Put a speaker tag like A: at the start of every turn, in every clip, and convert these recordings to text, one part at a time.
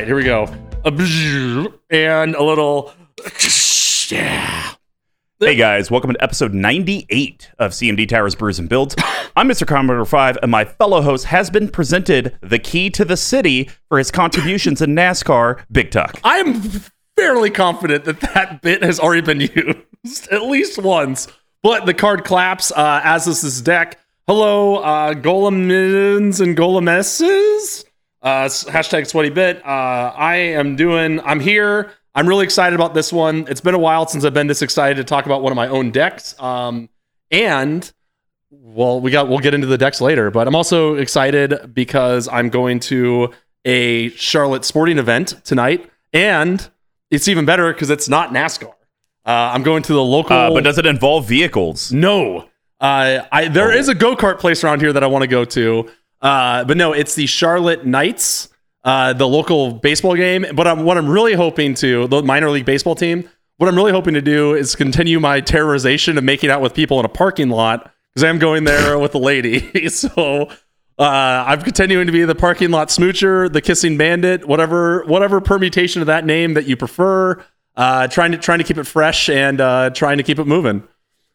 A: right, here we go. And a little. Yeah.
B: Hey guys, welcome to episode 98 of CMD Towers, Brews, and Builds. I'm Mr. Commodore 5, and my fellow host has been presented the key to the city for his contributions in NASCAR, Big Tuck.
A: I'm fairly confident that that bit has already been used at least once. But the card claps uh, as is this is deck. Hello, uh, golemins and golemesses. Uh, hashtag sweaty bit. Uh, I am doing. I'm here. I'm really excited about this one. It's been a while since I've been this excited to talk about one of my own decks. Um, and well, we got we'll get into the decks later, but I'm also excited because I'm going to a Charlotte sporting event tonight, and it's even better because it's not NASCAR. Uh, I'm going to the local.
B: Uh, but does it involve vehicles?
A: No. Uh, I there
B: Oh.
A: is a go kart place around here that I want to go to. Uh, but no, it's the Charlotte Knights, uh, the local baseball game. But I'm, what I'm really hoping to the minor league baseball team. What I'm really hoping to do is continue my terrorization of making out with people in a parking lot because I'm going there with a lady. so uh, I'm continuing to be the parking lot smoocher, the kissing bandit, whatever whatever permutation of that name that you prefer. Uh, trying to trying to keep it fresh and uh, trying to keep it moving.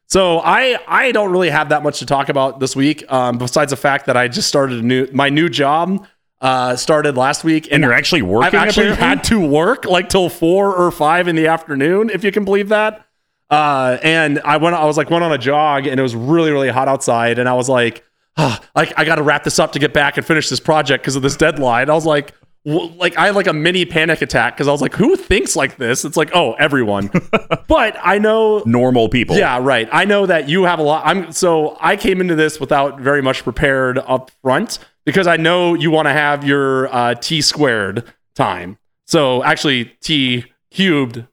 A: So I I don't really have that much to talk about this week, um, besides the fact that I just started a new my new job uh, started last week,
B: And you're actually working?
A: I've actually
B: apparently?
A: had to work like till four or five in the afternoon, if you can believe that. Uh, and I went, I was like, went on a jog, and it was really really hot outside, and I was like, like I got to wrap this up to get back and finish this project because of this deadline. I was like. Like I had like a mini panic attack because I was like, "Who thinks like this?" It's like, "Oh, everyone." but I know
B: Normal people.
A: yeah, right. I know that you have a lot. I'm so I came into this without very much prepared up front because I know you want to have your uh, t squared time. So actually, t cubed,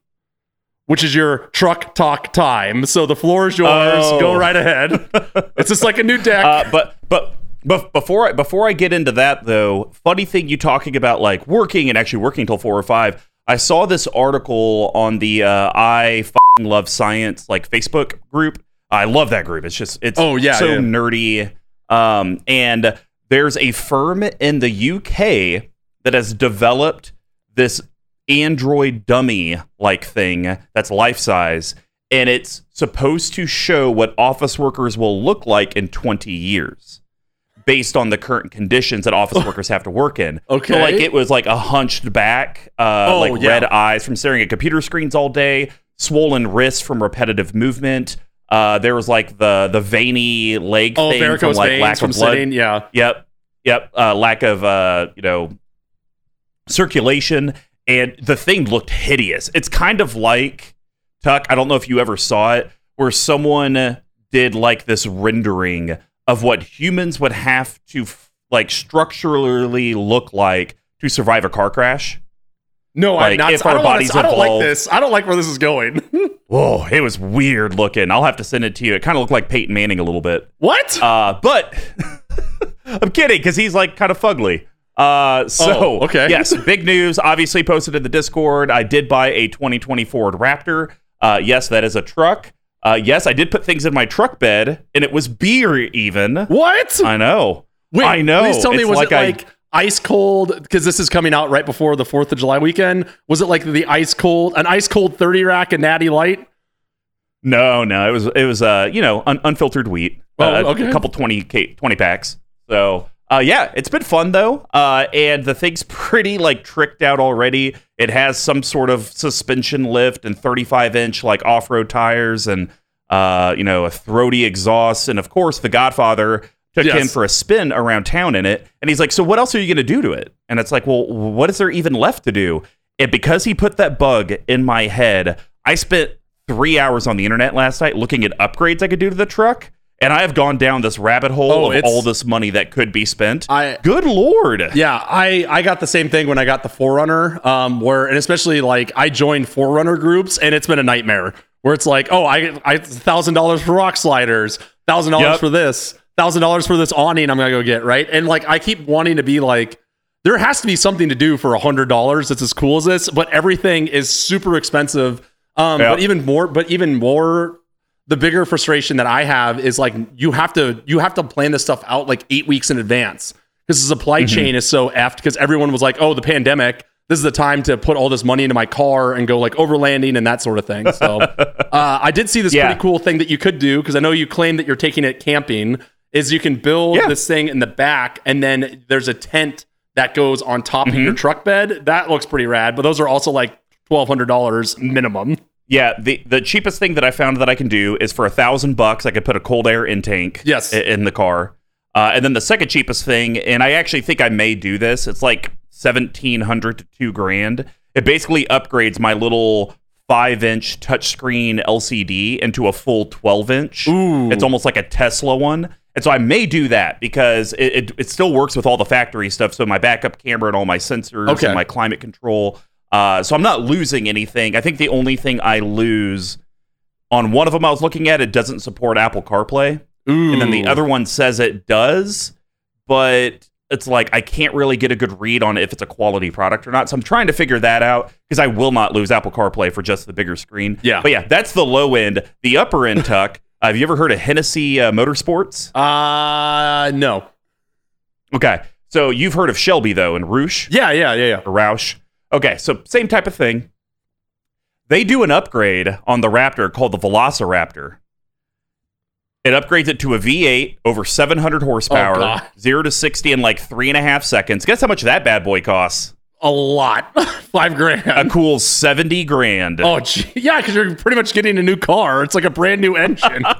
A: which is your truck talk time. So the floor is yours.
B: Oh.
A: Go right ahead. it's just like a new deck.
B: Uh, but but but before I before I get into that though, funny thing you talking about like working and actually working till four or five. I saw this article on the uh, I fing love science like Facebook group. I love that group. It's just it's
A: Oh, yeah,
B: so
A: yeah.
B: nerdy. Um, and there's a firm in the UK that has developed this Android dummy like thing that's life size, and it's supposed to show what office workers will look like in 20 years based on the current conditions that office workers have to work in.
A: Okay.
B: So like it was like a hunched back, uh,
A: Oh,
B: like
A: yeah.
B: red eyes from staring at computer screens all day, swollen wrists from repetitive movement. Uh, there was like the the veiny leg
A: oh,
B: thing from like lack
A: from
B: of blood.
A: sitting. Yeah.
B: Yep. Yep. Uh, lack of uh, you know circulation, and the thing looked hideous. It's kind of like Tuck. I don't know if you ever saw it, where someone did like this rendering of what humans would have to like structurally look like to survive a car crash.
A: No,
B: Like,
A: I'm not.
B: if
A: I
B: our
A: don't, wanna-
B: bodies
A: I don't like this. I don't like where this is going.
B: Whoa, it was weird looking. I'll have to send it to you. It kind of looked like Peyton Manning a little bit.
A: what?
B: Uh, but I'm kidding because he's like kind of fugly. Uh, so
A: Oh, okay.
B: yes, big news. Obviously posted in the Discord. I did buy a 2020 Ford Raptor. Uh, yes, that is a truck. Uh, yes, I did put things in my truck bed, and it was beer even.
A: what?
B: I know.
A: Wait,
B: I know.
A: Please tell me,
B: It's
A: was
B: like
A: it
B: I-
A: like ice cold? Because this is coming out right before the Fourth of July weekend. Was it like the ice cold, an ice cold thirty rack, and Natty Light?
B: No, no, it was it was uh you know un- unfiltered wheat.
A: Oh,
B: uh,
A: okay.
B: A couple 20 K, 20 packs. So uh yeah, it's been fun though. Uh and the thing's pretty like tricked out already. It has some sort of suspension lift and 35 inch like off road tires and uh you know a throaty exhaust and of course the Godfather took
A: Yes.
B: him for a spin around town in it and he's like so what else are you going to do to it and it's like well what is there even left to do and because he put that bug in my head i spent three hours on the internet last night looking at upgrades i could do to the truck and i have gone down this rabbit hole
A: Oh,
B: of all this money that could be spent
A: I-
B: good lord
A: Yeah, I I got the same thing when I got the 4Runner, um, where and especially like I joined 4Runner groups, and it's been a nightmare. Where it's like, oh, I I thousand dollars for rock sliders, thousand dollars
B: Yep.
A: for this, thousand dollars for this awning. I'm gonna go get right, and like I keep wanting to be like. There has to be something to do for a hundred dollars that's as cool as this, but everything is super expensive. Um,
B: Yep.
A: but even more, but even more the bigger frustration that I have is like you have to you have to plan this stuff out like eight weeks in advance because the supply chain is so effed because everyone was like, oh, the pandemic, this is the time to put all this money into my car and go like overlanding and that sort of thing. So uh, I did see this
B: Yeah.
A: pretty cool thing that you could do because I know you claim that you're taking it camping. Is you can build
B: Yeah.
A: this thing in the back and then there's a tent that goes on top of
B: Mm-hmm.
A: your truck bed. That looks pretty rad, but those are also like twelve hundred dollars minimum.
B: Yeah, the the cheapest thing that I found that I can do is for a thousand bucks, I could put a cold air intake
A: Yes.
B: i- in the car. Uh, and then the second cheapest thing, and I actually think I may do this. It's like seventeen hundred to two grand. It basically upgrades my little five inch touchscreen LCD into a full twelve inch.
A: Ooh.
B: It's almost like a Tesla one. And so I may do that because it, it, it still works with all the factory stuff. So my backup camera and all my sensors
A: Okay.
B: and my climate control. Uh, so I'm not losing anything. I think the only thing I lose on one of them I was looking at, it doesn't support Apple CarPlay.
A: Ooh.
B: And then the other one says it does, but it's like I can't really get a good read on if it's a quality product or not. So I'm trying to figure that out because I will not lose Apple CarPlay for just the bigger screen.
A: Yeah.
B: But yeah, that's the low end. The upper end tuck. Uh, have you ever heard of Hennessey uh, Motorsports?
A: Uh no.
B: Okay. So you've heard of Shelby though and Roush
A: Yeah, yeah, yeah, yeah.
B: Roush. Okay, so same type of thing. They do an upgrade on the Raptor called the Velociraptor. It upgrades it to a V8 over 700 horsepower,
A: Oh,
B: zero to 60 in like three and a half seconds. Guess how much that bad boy costs?
A: A lot. Five grand.
B: A cool 70 grand.
A: Oh, gee. yeah, because you're pretty much getting a new car. It's like a brand new engine.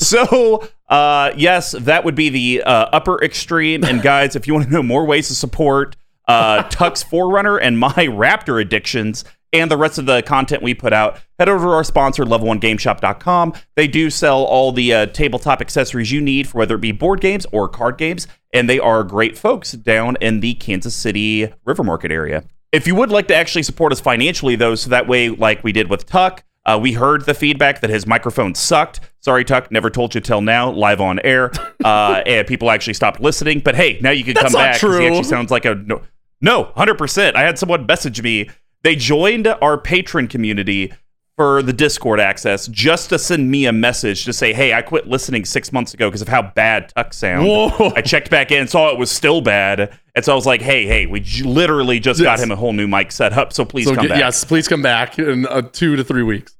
B: So, uh, yes, that would be the uh, upper extreme. And guys, if you want to know more ways to support uh, Tuck's 4Runner and my Raptor addictions and the rest of the content we put out, head over to our sponsor, level1gameshop.com. They do sell all the uh, tabletop accessories you need for whether it be board games or card games. And they are great folks down in the Kansas City River Market area. If you would like to actually support us financially, though, so that way, like we did with Tuck, uh, we heard the feedback that his microphone sucked. Sorry, Tuck, never told you till now, live on air. Uh, and people actually stopped listening. But hey, now you can
A: That's
B: come back. 'cause He
A: true.
B: actually sounds like a no, no, hundred percent. I had someone message me. They joined our Patreon community for the Discord access just to send me a message to say, "Hey, I quit listening six months ago because of how bad Tuck sound."
A: Whoa.
B: I checked back in, saw it was still bad, and so I was like, "Hey, hey, we j- literally just got him a whole new mic set up, so please
A: so
B: come
A: get-
B: back."
A: yes, please come back in uh, two to three weeks.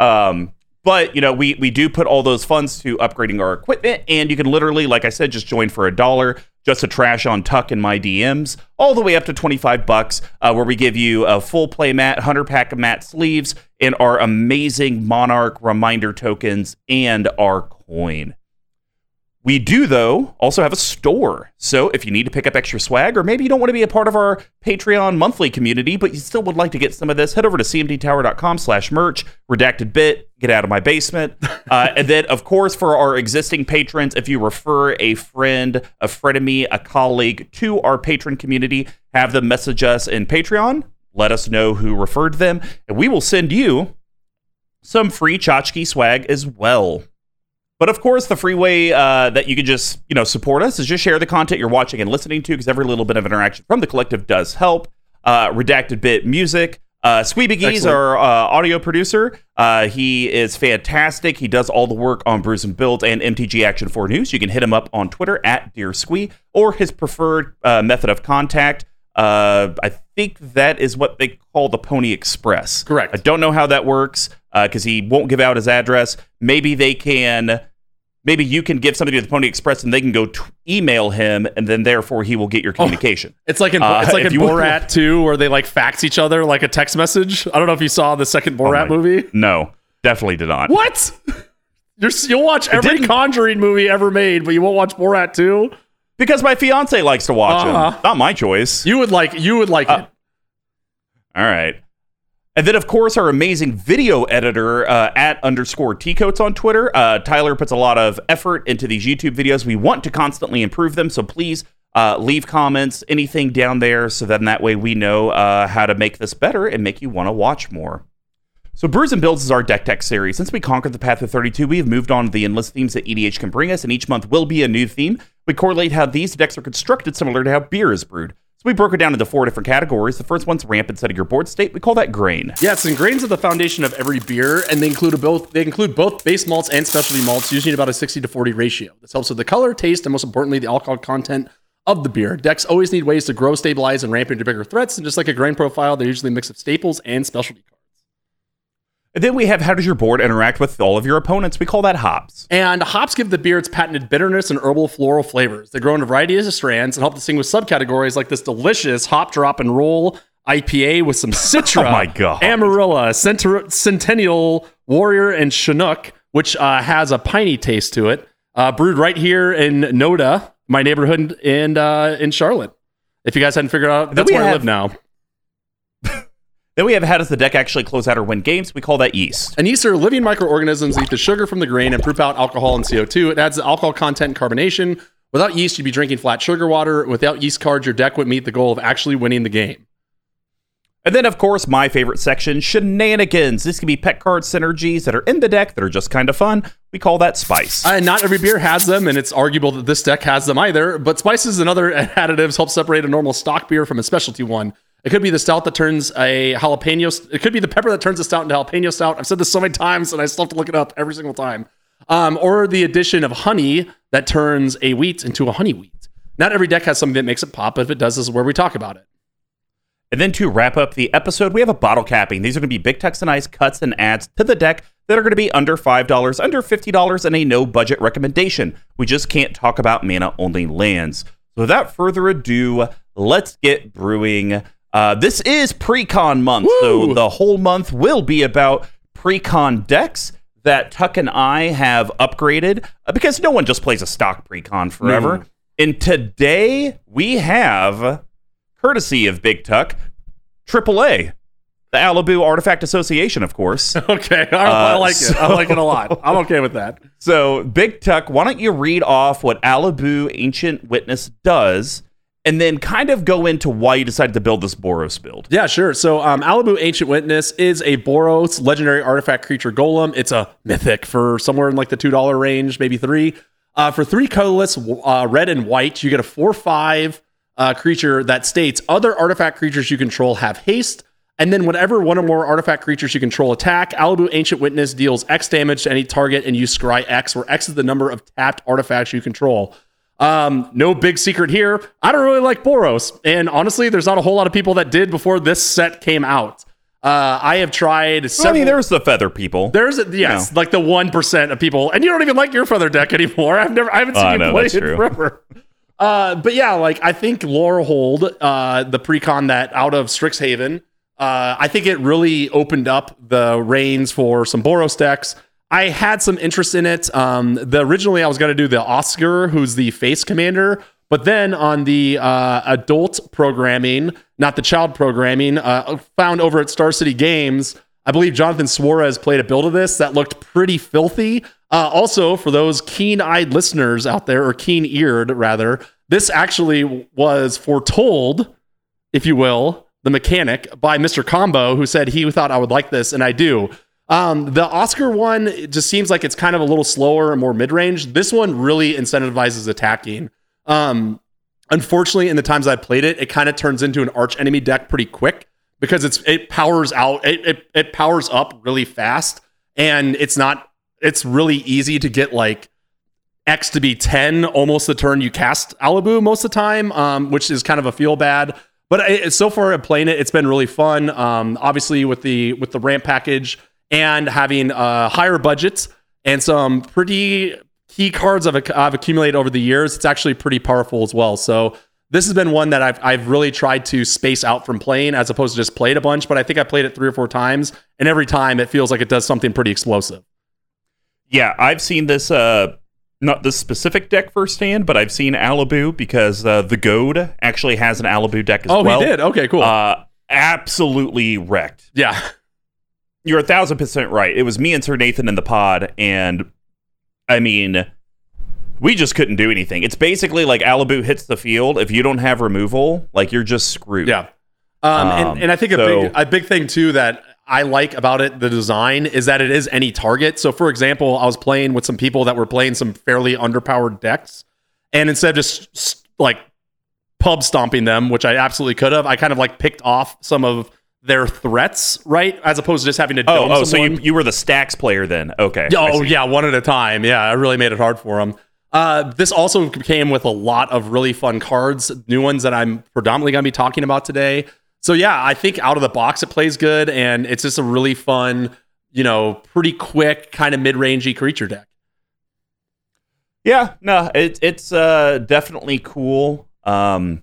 B: Um, but you know, we we do put all those funds to upgrading our equipment, and you can literally, like I said, just join for a dollar just to trash on Tuck in my DMs, all the way up to twenty five bucks, uh, where we give you a full play mat, hundred pack of mat sleeves, and our amazing Monarch reminder tokens and our coin. We do, though, also have a store. So if you need to pick up extra swag, or maybe you don't want to be a part of our Patreon monthly community, but you still would like to get some of this, head over to cmdtower.com slash merch, redacted bit, get out of my basement. Uh, and then, of course, for our existing patrons, if you refer a friend, a frenemy, a colleague to our Patreon community, have them message us in Patreon, let us know who referred them, and we will send you some free tchotchke swag as well. But of course, the free way uh, that you can just you know support us is just share the content you're watching and listening to, because every little bit of interaction from the collective does help. Uh, Redacted Bit Music. Uh, Sweet Biggies, our uh, audio producer, uh, he is fantastic. He does all the work on Brews and Builds and MTG Action 4 News. You can hit him up on Twitter at Dear Squee or his preferred uh, method of contact. Uh, I think that is what they call the Pony Express.
A: Correct.
B: I don't know how that works because he won't give out his address. Maybe they can. Maybe you can give somebody to the Pony Express and they can go t- email him, and then therefore he will get your communication.
A: It's like in
B: Uh,
A: it's like in
B: you
A: Borat 2 where they like fax each other like a text message. I don't know if you saw the second Borat
B: Oh my-
A: movie.
B: No, definitely did not.
A: What? You're, you'll watch every Conjuring movie ever made, but you won't watch Borat 2?
B: Because my fiance likes to watch
A: Uh-huh.
B: him. Not my choice.
A: You would like you would like
B: Uh,
A: it.
B: All right. And then, of course, our amazing video editor uh, at underscore tcoats on Twitter. Uh, Tyler puts a lot of effort into these YouTube videos. We want to constantly improve them, so please uh, leave comments, anything down there, so then that way we know uh, how to make this better and make you want to watch more. So, Brews and Builds is our deck tech series. Since we conquered the path of 32, we have moved on to the endless themes that EDH can bring us, and each month will be a new theme. We correlate how these decks are constructed, similar to how beer is brewed. So, we broke it down into four different categories. The first one's ramp instead of your board state. We call that grain.
A: Yes, and grains are the foundation of every beer, and they include both they include both base malts and specialty malts, usually about a 60 to 40 ratio. This helps with the color, taste, and most importantly, the alcohol content of the beer. Decks always need ways to grow, stabilize, and ramp into bigger threats, and just like a grain profile, they're usually a mix of staples and specialty cards.
B: Then we have how does your board interact with all of your opponents? We call that hops.
A: And hops give the beer its patented bitterness and herbal floral flavors. They grow in a variety of strands and help distinguish subcategories like this delicious hop drop and roll IPA with some Citra,
B: Oh my God.
A: Amarillo, Center- Centennial, Warrior, and Chinook, which uh, has a piney taste to it. Uh, brewed right here in Noda, my neighborhood in uh, in Charlotte. If you guys hadn't figured out, that's where I live now.
B: Then we have how does the deck actually close out or win games? We call that yeast.
A: And yeast are living microorganisms that eat the sugar from the grain and proof out alcohol and CO2. It adds the alcohol content and carbonation. Without yeast, you'd be drinking flat sugar water. Without yeast cards, your deck would meet the goal of actually winning the game.
B: And then, of course, my favorite section shenanigans. This can be pet card synergies that are in the deck that are just kind of fun. We call that spice.
A: Uh, not every beer has them, and it's arguable that this deck has them either. But spices and other additives help separate a normal stock beer from a specialty one. It could be the stout that turns a jalapeno. It could be the pepper that turns a stout into jalapeno stout. I've said this so many times, and I still have to look it up every single time. Um, or the addition of honey that turns a wheat into a honey wheat. Not every deck has something that makes it pop, but if it does, this is where we talk about it.
B: And then to wrap up the episode, we have a bottle capping. These are going to be big text and ice cuts and adds to the deck that are going to be under $5, under $50, and a no budget recommendation. We just can't talk about mana only lands. So without further ado, let's get brewing. Uh, this is pre-con month, so the whole month will be about pre-con decks that Tuck and I have upgraded uh, because no one just plays a stock pre-con forever.
A: No.
B: And today we have courtesy of Big Tuck, AAA, the Alibou Artifact Association, of course.
A: Okay, I, I
B: Uh,
A: like it. I like it a lot. I'm okay with that.
B: so, Big Tuck, why don't you read off what Alibou Ancient Witness does, and then kind of go into why you decided to build this Boros build?
A: Yeah, sure. So, um, Alibou Ancient Witness is a Boros legendary artifact creature golem. It's a mythic for somewhere in like the two dollar range, maybe three. Uh, for three colorless, uh, red and white, you get a four five uh, creature that states other artifact creatures you control have haste, and then whenever one or more artifact creatures you control attack, Alibou Ancient Witness deals X damage to any target and you scry X, where X is the number of tapped artifacts you control. Um, no big secret here. I don't really like Boros, and honestly, there's not a whole lot of people that did before this set came out. Uh, I have tried.
B: I
A: Several,
B: mean, there's the feather people.
A: there's a, yes, like the one percent of people, and you don't even like your feather deck anymore. I've never, I haven't seen
B: Oh,
A: you
B: no,
A: play it
B: true.
A: forever. Uh, but yeah, like I think Lorehold, uh, the precon that out of Strixhaven, uh, I think it really opened up the reins for some Boros decks. I had some interest in it. Um, the originally I was going to do the Osgir, who's the face commander, but then on the uh, adult programming, not the child programming, uh, found over at Star City Games, I believe Jonathan Suarez played a build of this that looked pretty filthy. Uh, also, for those keen-eyed listeners out there, or keen-eared rather, this actually was foretold, if you will, the mechanic by Mr. Combo, who said he thought I would like this, and I do. Um, the Osgir one it just seems like it's kind of a little slower and more mid-range. This one really incentivizes attacking. Um, unfortunately, in the times I've played it, it kind of turns into an arch enemy deck pretty quick because it's it powers out, it, it it powers up really fast, and it's not. It's really easy to get like X to be 10 almost the turn you cast Alibou most of the time, um, which is kind of a feel bad. But I, so far playing it, it's been really fun. Um, obviously with the with the ramp package and having uh, higher budgets and some pretty key cards I've, I've accumulated over the years, it's actually pretty powerful as well. So this has been one that I've I've really tried to space out from playing as opposed to just played a bunch. But I think I played it three or four times, and every time it feels like it does something pretty explosive.
B: Yeah, I've seen this. Uh, not this specific deck firsthand, but I've seen Alibou because uh, the Goad actually has an Alibou deck as
A: Oh,
B: well.
A: he did. Okay, cool.
B: Uh, absolutely wrecked.
A: yeah.
B: You're a thousand percent right. It was me and Sir Nathan in the pod, and I mean, we just couldn't do anything. It's basically like Alibou hits the field. If you don't have removal, like you're just screwed.
A: Yeah. Um,
B: Um,
A: and, and I think a
B: so-
A: big a big thing too that I like about it, the design, is that it is any target. So for example, I was playing with some people that were playing some fairly underpowered decks, and instead of just like pub stomping them, which I absolutely could have, I kind of like picked off some of their threats, right? As opposed to just having to
B: Oh, oh, so you you were the stacks player then? Okay.
A: Oh yeah, one at a time. Yeah, I really made it hard for them. Uh, this also came with a lot of really fun cards, new ones that I'm predominantly going to be talking about today. So yeah, I think out of the box it plays good, and it's just a really fun, you know, pretty quick kind of mid-rangey creature deck.
B: Yeah, no, it, it's uh, definitely cool. Um,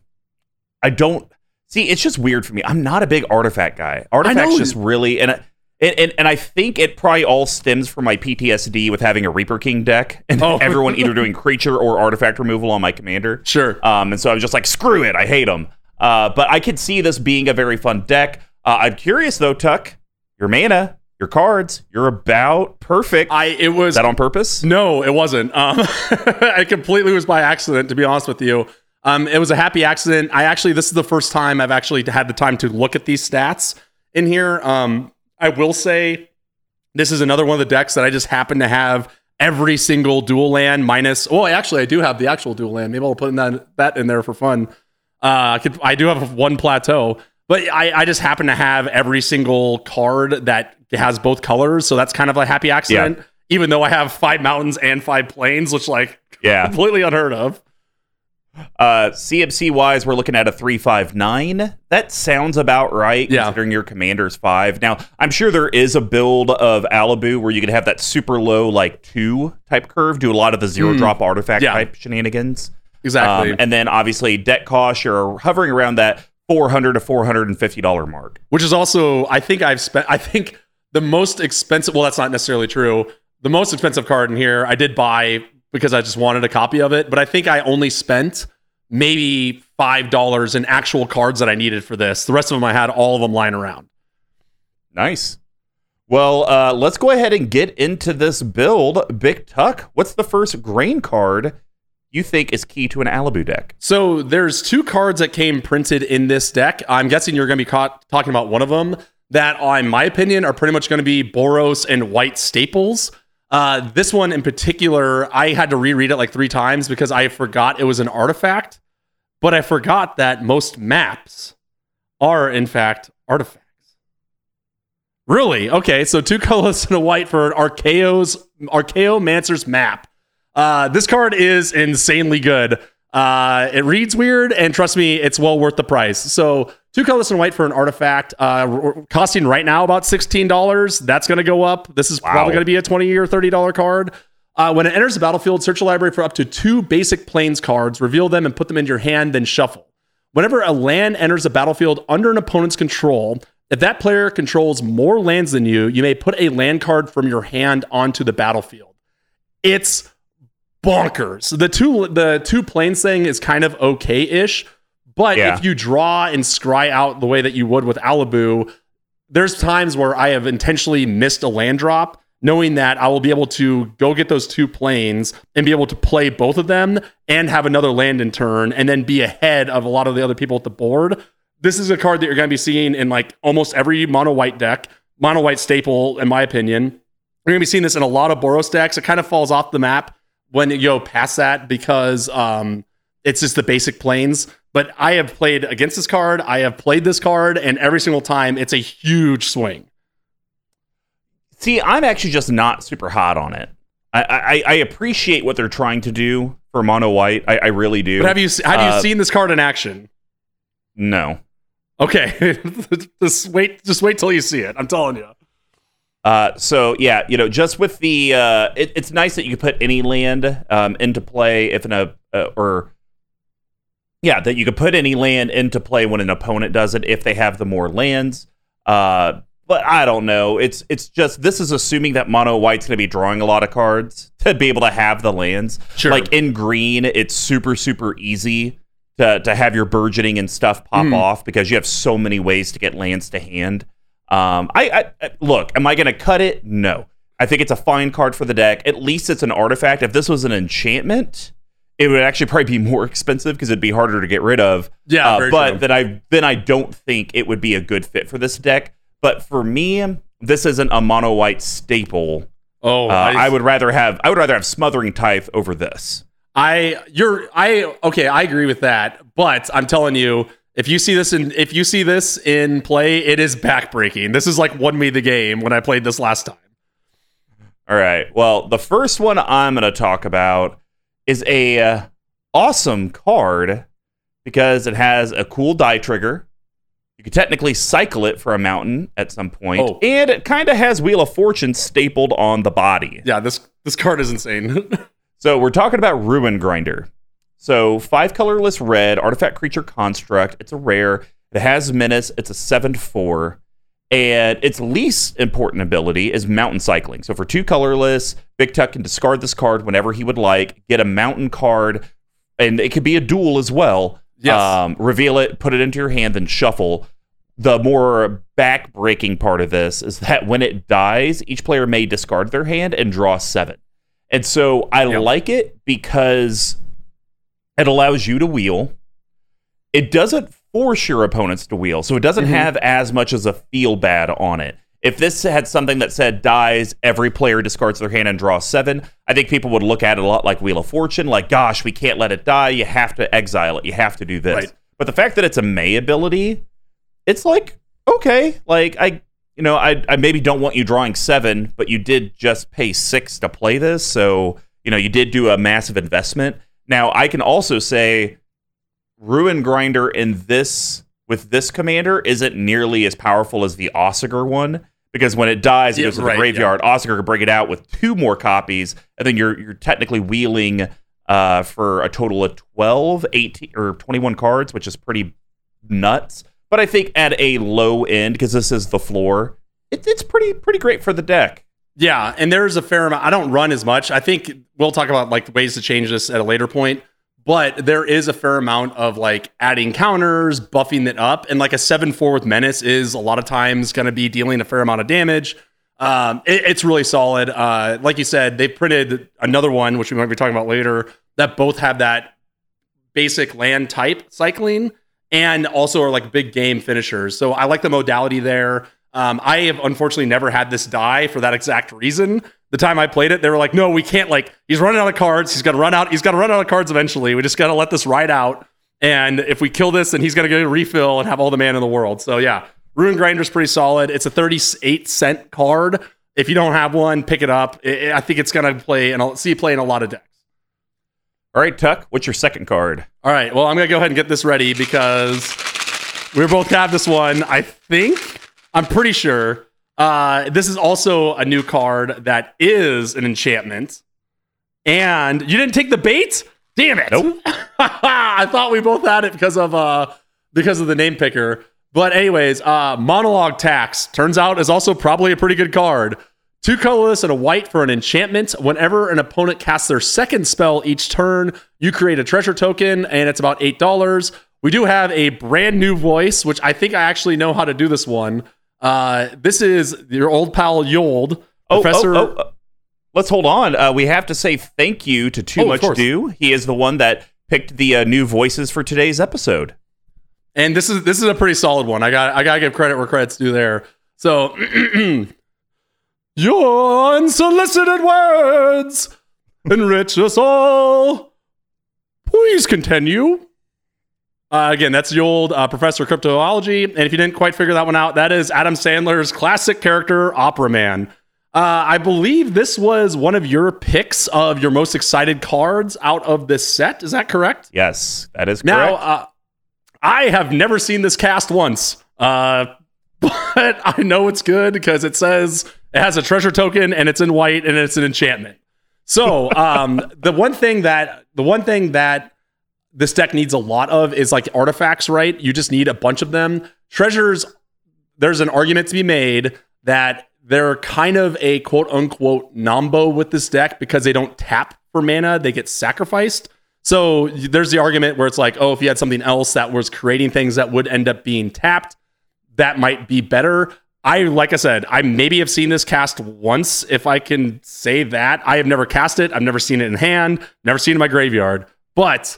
B: I don't see. It's just weird for me. I'm not a big artifact guy. Artifacts just really and. And, and, and I think it probably all stems from my PTSD with having a Reaper King deck and oh. everyone either doing creature or artifact removal on my commander.
A: Sure.
B: Um, and so I was just like, screw it, I hate them. Uh, but I could see this being a very fun deck. Uh, I'm curious though, Tuck, your mana, your cards, you're about perfect.
A: I it was
B: Is that on purpose.
A: No, it wasn't. Um, I completely was by accident, to be honest with you. Um, it was a happy accident. I actually this is the first time I've actually had the time to look at these stats in here. Um, I will say this is another one of the decks that I just happen to have every single dual land minus. Well, actually, I do have the actual dual land. Maybe I'll put that that in there for fun. Uh, I, could, I do have one plateau, but I, I just happen to have every single card that has both colors. So that's kind of a happy accident. Yeah. Even though I have five mountains and five plains, which like
B: yeah,
A: completely unheard of.
B: Uh, CMC wise, we're looking at a 359. That sounds about right, yeah. considering your commander's five. Now, I'm sure there is a build of Alibou where you could have that super low, like two type curve, do a lot of the zero mm. drop artifact yeah. type shenanigans.
A: Exactly. Um,
B: and then obviously, debt cost, you're hovering around that 400 to $450 mark.
A: Which is also, I think I've spent, I think the most expensive, well, that's not necessarily true. The most expensive card in here, I did buy because I just wanted a copy of it. But I think I only spent maybe five dollars in actual cards that I needed for this. The rest of them I had all of them lying around.
B: Nice. Well, uh, let's go ahead and get into this build. Big Tuck, what's the first grain card you think is key to an Alibou deck?
A: So there's two cards that came printed in this deck. I'm guessing you're going to be caught talking about one of them that, in my opinion, are pretty much going to be Boros and White staples. Uh, this one in particular, I had to reread it like three times because I forgot it was an artifact, but I forgot that most maps are in fact artifacts. Really? Okay, so two colors and a white for Archaeo's Archaeomancer's map. Uh, this card is insanely good. Uh, it reads weird, and trust me, it's well worth the price. So Two colors and white for an artifact, uh, costing right now about $16. That's going to go up. This is wow. probably going to be a 20 or $30 card. Uh, when it enters the battlefield, search a library for up to two basic plains cards, reveal them, and put them into your hand, then shuffle. Whenever a land enters the battlefield under an opponent's control, if that player controls more lands than you, you may put a land card from your hand onto the battlefield. It's bonkers. The two the two plains thing is kind of okay-ish, but yeah. if you draw and scry out the way that you would with Alibou, there's times where I have intentionally missed a land drop, knowing that I will be able to go get those two plains and be able to play both of them and have another land in turn and then be ahead of a lot of the other people at the board. This is a card that you're going to be seeing in like almost every mono white deck, mono white staple, in my opinion. You're going to be seeing this in a lot of Boros decks. It kind of falls off the map when you go past that because um, it's just the basic plains. But I have played against this card. I have played this card, and every single time it's a huge swing.
B: See, I'm actually just not super hot on it. I, I, I appreciate what they're trying to do for mono white. I, I really do.
A: But have you have uh, you seen this card in action?
B: No.
A: Okay, just wait. Just wait till you see it. I'm telling you.
B: Uh, so yeah, you know, just with the, uh, it, it's nice that you can put any land um, into play if in a uh, or yeah, that you could put any land into play when an opponent does it if they have the more lands. Uh, but I don't know. It's it's just this is assuming that mono white's going to be drawing a lot of cards to be able to have the lands.
A: Sure.
B: Like in green, it's super super easy to to have your burgeoning and stuff pop mm. off because you have so many ways to get lands to hand. Um, I, I look. Am I going to cut it? No. I think it's a fine card for the deck. At least it's an artifact. If this was an enchantment, it would actually probably be more expensive because it'd be harder to get rid of.
A: Yeah,
B: uh, but then I then I don't think it would be a good fit for this deck. But for me, this isn't a mono white staple.
A: Oh,
B: uh, I, I, would rather have I would rather have smothering tithe over this.
A: I you're I okay, I agree with that. But I'm telling you, if you see this in if you see this in play, it is backbreaking. This is like won me the game when I played this last time.
B: All right. Well, the first one I'm going to talk about is a uh, awesome card because it has a cool die trigger. You could technically cycle it for a mountain at some point,
A: Oh.
B: and it kind of has Wheel of Fortune stapled on the body.
A: Yeah, this this card is insane.
B: So we're talking about Ruin Grinder. So five colorless red artifact creature construct. It's a rare. It has menace. It's a seven four, and its least important ability is mountain cycling. So for two colorless, Big Tuck can discard this card whenever he would like. Get a mountain card, and it could be a dual as well.
A: Yes.
B: Um, reveal it, put it into your hand, then shuffle. The more back-breaking part of this is that when it dies, each player may discard their hand and draw seven. And so I
A: Yeah.
B: like it because it allows you to wheel. It doesn't force your opponents to wheel, so it doesn't
A: Mhm.
B: have as much as a feel bad on it. If this had something that said dies, every player discards their hand and draws seven, I think people would look at it a lot like Wheel of Fortune, like, gosh, we can't let it die. You have to exile it. You have to do this.
A: Right.
B: But the fact that it's a May ability, it's like, okay, like I you know, I, I maybe don't want you drawing seven, but you did just pay six to play this. So, you know, you did do a massive investment. Now, I can also say Ruin Grinder in this with this commander isn't nearly as powerful as the Osgir one because when it dies, it
A: Yeah,
B: goes to
A: right,
B: the graveyard. Osgir can bring it out with two more copies, and then you're you're technically wheeling uh, for a total of 12, 18, or 21 cards, which is pretty nuts. But I think at a low end, because this is the floor, it, it's pretty pretty great for the deck.
A: Yeah, and there's a fair amount. I don't run as much. I think we'll talk about like ways to change this at a later point. But there is a fair amount of like adding counters, buffing it up, and like a seven four with menace is a lot of times going to be dealing a fair amount of damage. Um, it- it's really solid. Uh, like you said, they printed another one, which we might be talking about later, that both have that basic land type cycling and also are like big game finishers. So I like the modality there. Um, I have unfortunately never had this die for that exact reason. The time I played it, they were like, "No, we can't. Like, he's running out of cards. He's gonna run out. He's gonna run out of cards eventually. We just gotta let this ride out. And if we kill this, then he's gonna get a refill and have all the mana in the world. So yeah, Ruin Grinder's pretty solid. It's a 38 cent card. If you don't have one, pick it up. I- I think it's gonna play, and I'll see you play in a lot of decks.
B: All right, Tuck, what's your second card?
A: All right. Well, I'm gonna go ahead and get this ready because we are both have this one. I think I'm pretty sure. Uh, this is also a new card that is an enchantment, and you didn't take the bait. Damn it!
B: Nope.
A: I thought we both had it because of uh because of the name picker. But anyways, uh, monologue tax turns out is also probably a pretty good card. Two colorless and a white for an enchantment. Whenever an opponent casts their second spell each turn, you create a treasure token, and it's about eight dollars. We do have a brand new voice, which I think I actually know how to do this one. Uh, this is your old pal Yold,
B: Oh,
A: Professor.
B: oh, oh, let's hold on. Uh, we have to say thank you to Too
A: Oh,
B: Much. Do. He is the one that picked the uh, new voices for today's episode.
A: and this is this is a pretty solid one. I got I gotta give credit where credit's due there. So your unsolicited words enrich us all. Please continue. Uh, again, that's the old uh, Professor of Cryptozoology. And if you didn't quite figure that one out, that is Adam Sandler's classic character, Opera Man. Uh, I believe this was one of your picks of your most excited cards out of this set. Is that correct?
B: Yes, that is correct.
A: Now, uh, I have never seen this cast once, uh, but I know it's good because it says it has a treasure token and it's in white and it's an enchantment. So, um, the one thing that the one thing that this deck needs a lot of is like artifacts, right? You just need a bunch of them. Treasures, there's an argument to be made that they're kind of a quote unquote nombo with this deck because they don't tap for mana, they get sacrificed. So there's the argument where it's like, oh, if you had something else that was creating things that would end up being tapped, that might be better. I, like I said, I maybe have seen this cast once, if I can say that. I have never cast it. I've never seen it in hand, never seen it in my graveyard. But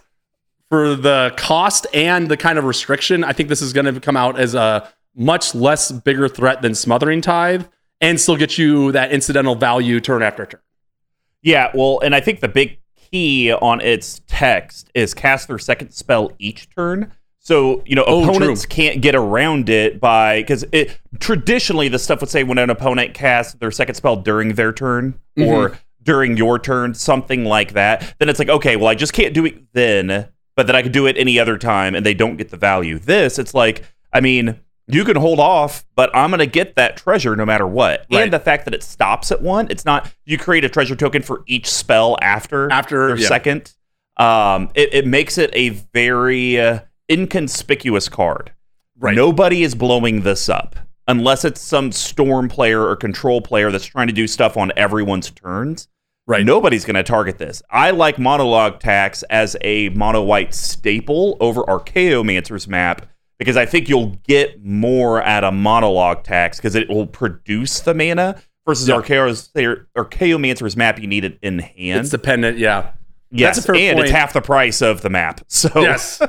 A: for the cost and the kind of restriction, I think this is going to come out as a much less bigger threat than Smothering Tithe and still get you that incidental value turn after turn.
B: Yeah, well, and I think the big key on its text is cast their second spell each turn. So, you know,
A: Oh,
B: opponents
A: true.
B: can't get around it by because it traditionally the stuff would say when an opponent casts their second spell during their turn
A: Mm-hmm.
B: or during your turn, something like that, then it's like, okay, well, I just can't do it then, but that I could do it any other time and they don't get the value. This, it's like, I mean, you can hold off, but I'm going to get that treasure no matter what.
A: Right.
B: And the fact that it stops at one, it's not, you create a treasure token for each spell after,
A: After, yeah.
B: second. Um, it, it makes it a very uh, inconspicuous card.
A: Right.
B: Nobody is blowing this up unless it's some storm player or control player that's trying to do stuff on everyone's turns.
A: Right.
B: Nobody's going to target this. I like monologue tax as a mono white staple over Archaeomancer's map because I think you'll get more at a monologue tax because it will produce the mana versus
A: Yeah.
B: Archaeo's, Archaeomancer's map you need it in hand.
A: It's dependent. Yeah.
B: yes,
A: that's a fair
B: and it's half the price of the map. So
A: Yes.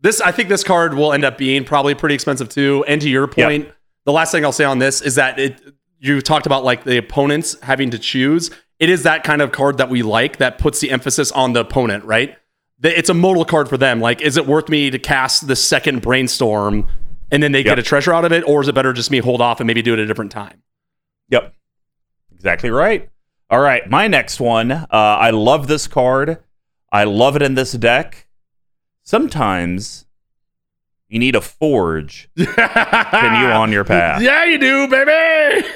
A: this I think this card will end up being probably pretty expensive too. And to your point, the last thing I'll say on this is that it you talked about like the opponents having to choose. It is that kind of card that we like that puts the emphasis on the opponent, right? It's a modal card for them. Like, is it worth me to cast the second brainstorm and then they
B: Yep.
A: get a treasure out of it, or is it better just me hold off and maybe do it at a different time?
B: Yep. Exactly right. All right. My next one. Uh, I love this card. I love it in this deck. Sometimes you need a forge Can you on your path.
A: Yeah, you do, baby.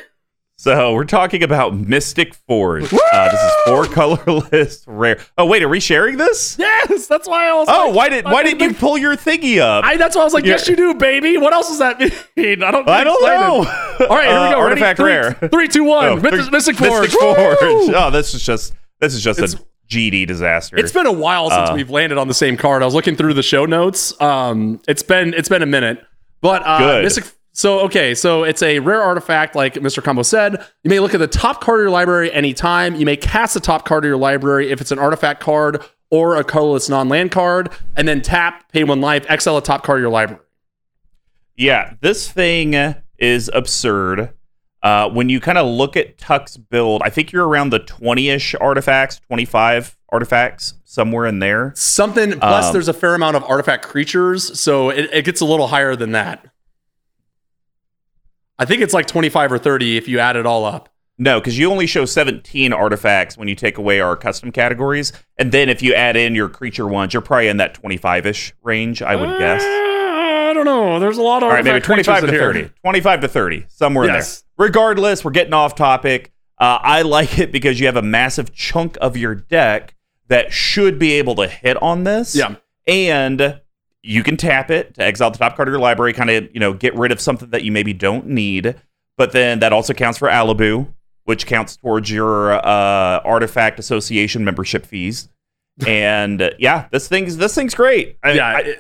B: So we're talking about Mystic Forge. Uh, this is four colorless rare. Oh wait, are we sharing this?
A: Yes, that's why I was.
B: Oh,
A: like,
B: why did why didn't you pull your thingy up?
A: I, that's why I was like,
B: Yeah.
A: yes, you do, baby. What else does that mean? I don't.
B: I don't know.
A: All right, here we
B: Uh,
A: go. Ready?
B: Artifact rare.
A: Three, two, one.
B: Oh,
A: Mystic, Mystic Forge.
B: Mystic Forge.
A: Woo!
B: Oh, this is just this is just
A: It's-
B: a GD disaster.
A: It's been a while since
B: Uh,
A: we've landed on the same card. I was looking through the show notes. Um, it's been it's been a minute, but uh,
B: Good.
A: Mystic. So okay, so it's a rare artifact, like Mr. Combo said. You may look at the top card of your library anytime. You may cast the top card of your library if it's an artifact card or a colorless non-land card, and then tap, pay one life, exile the top card of your library.
B: Yeah, this thing is absurd. Uh, when you kind of look at Tuck's build, I think you're around the 20 ish artifacts, 25 artifacts, somewhere in there.
A: Something plus
B: Um,
A: there's a fair amount of artifact creatures, so it, it gets a little higher than that. I think it's like 25 or 30 if you add it all up.
B: No, because you only show 17 artifacts when you take away our custom categories. And then if you add in your creature ones, you're probably in that 25 ish range, I would guess.
A: Uh, I don't know. There's a lot of
B: All right, maybe 25 to 30.
A: here.
B: 25 to 30, somewhere
A: Yes.
B: in there. Regardless, we're getting off topic. Uh, I like it because you have a massive chunk of your deck that should be able to hit on this.
A: Yeah.
B: And you can tap it to exile the top card of your library, kind of, you know, get rid of something that you maybe don't need. But then that also counts for Alibou, which counts towards your uh, artifact association membership fees. And uh, yeah, this thing's this thing's great. I-
A: Yeah,
B: I-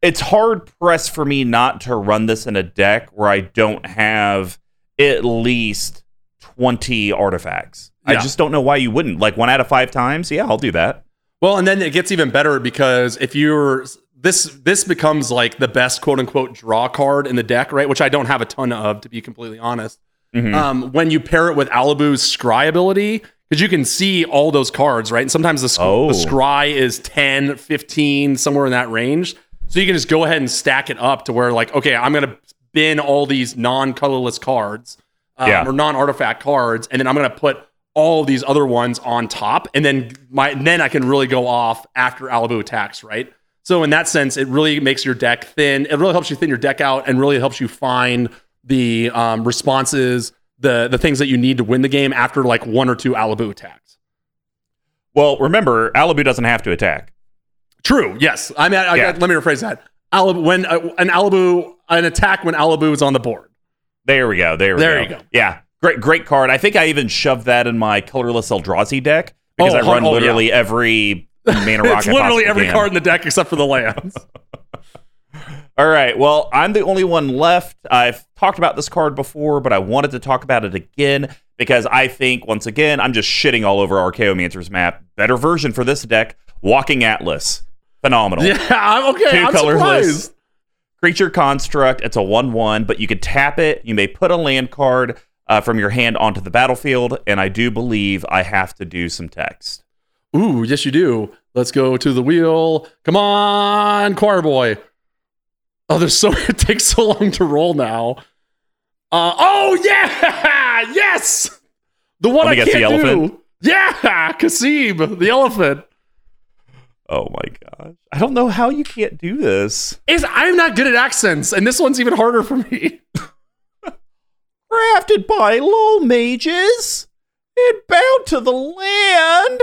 B: it's hard pressed for me not to run this in a deck where I don't have at least 20 artifacts. I just don't know why you wouldn't. Like one out of five times, yeah, I'll do that.
A: well, and then it gets even better because if you're this this becomes like the best quote unquote draw card in the deck, right? Which I don't have a ton of, to be completely honest.
B: Mhm.
A: Um, when you pair it with Alibou's scry ability, because you can see all those cards, right? And sometimes the, sc-
B: Oh.
A: the scry is 10, 15, somewhere in that range. So you can just go ahead and stack it up to where, like, okay, I'm going to bin all these non colorless cards um,
B: Yeah.
A: or non artifact cards, and then I'm going to put all these other ones on top, and then my then I can really go off after Alibou attacks, right? So in that sense, it really makes your deck thin. It really helps you thin your deck out, and really helps you find the um, responses, the the things that you need to win the game after like one or two Alibou attacks.
B: Well, remember, Alibou doesn't have to attack.
A: True. Yes. I mean, I, I-
B: Yeah.
A: let me rephrase that. Alibou, when uh, an Alibou, an attack when Alibou is on the board.
B: There we go. There we
A: There
B: go.
A: you go.
B: Yeah. Great, great card. I think I even shoved that in my colorless Eldrazi deck because
A: Oh,
B: I run
A: oh, yeah.
B: literally every mana
A: it's literally every
B: can.
A: card in the deck except for the lands.
B: All right. Well, I'm the only one left. I've talked about this card before, but I wanted to talk about it again because I think, once again, I'm just shitting all over Archaeomancer's map. Better version for this deck Walking Atlas. Phenomenal.
A: yeah. I'm okay.
B: Two
A: I'm
B: colorless.
A: surprised.
B: Creature construct. It's a 1 1, but you can tap it. You may put a land card uh, from your hand onto the battlefield. And I do believe I have to do some text.
A: Ooh, yes, you do. Let's go to the wheel. Come on, choir boy. Oh, there's so it takes so long to roll now. Uh, oh yeah, yes. The one I can't
B: the
A: do.
B: elephant.
A: Yeah, Kasib, the elephant.
B: Oh my gosh. I don't know how you can't do this.
A: Is I'm not good at accents, and this one's even harder for me.
B: Crafted by low mages and bound to the land,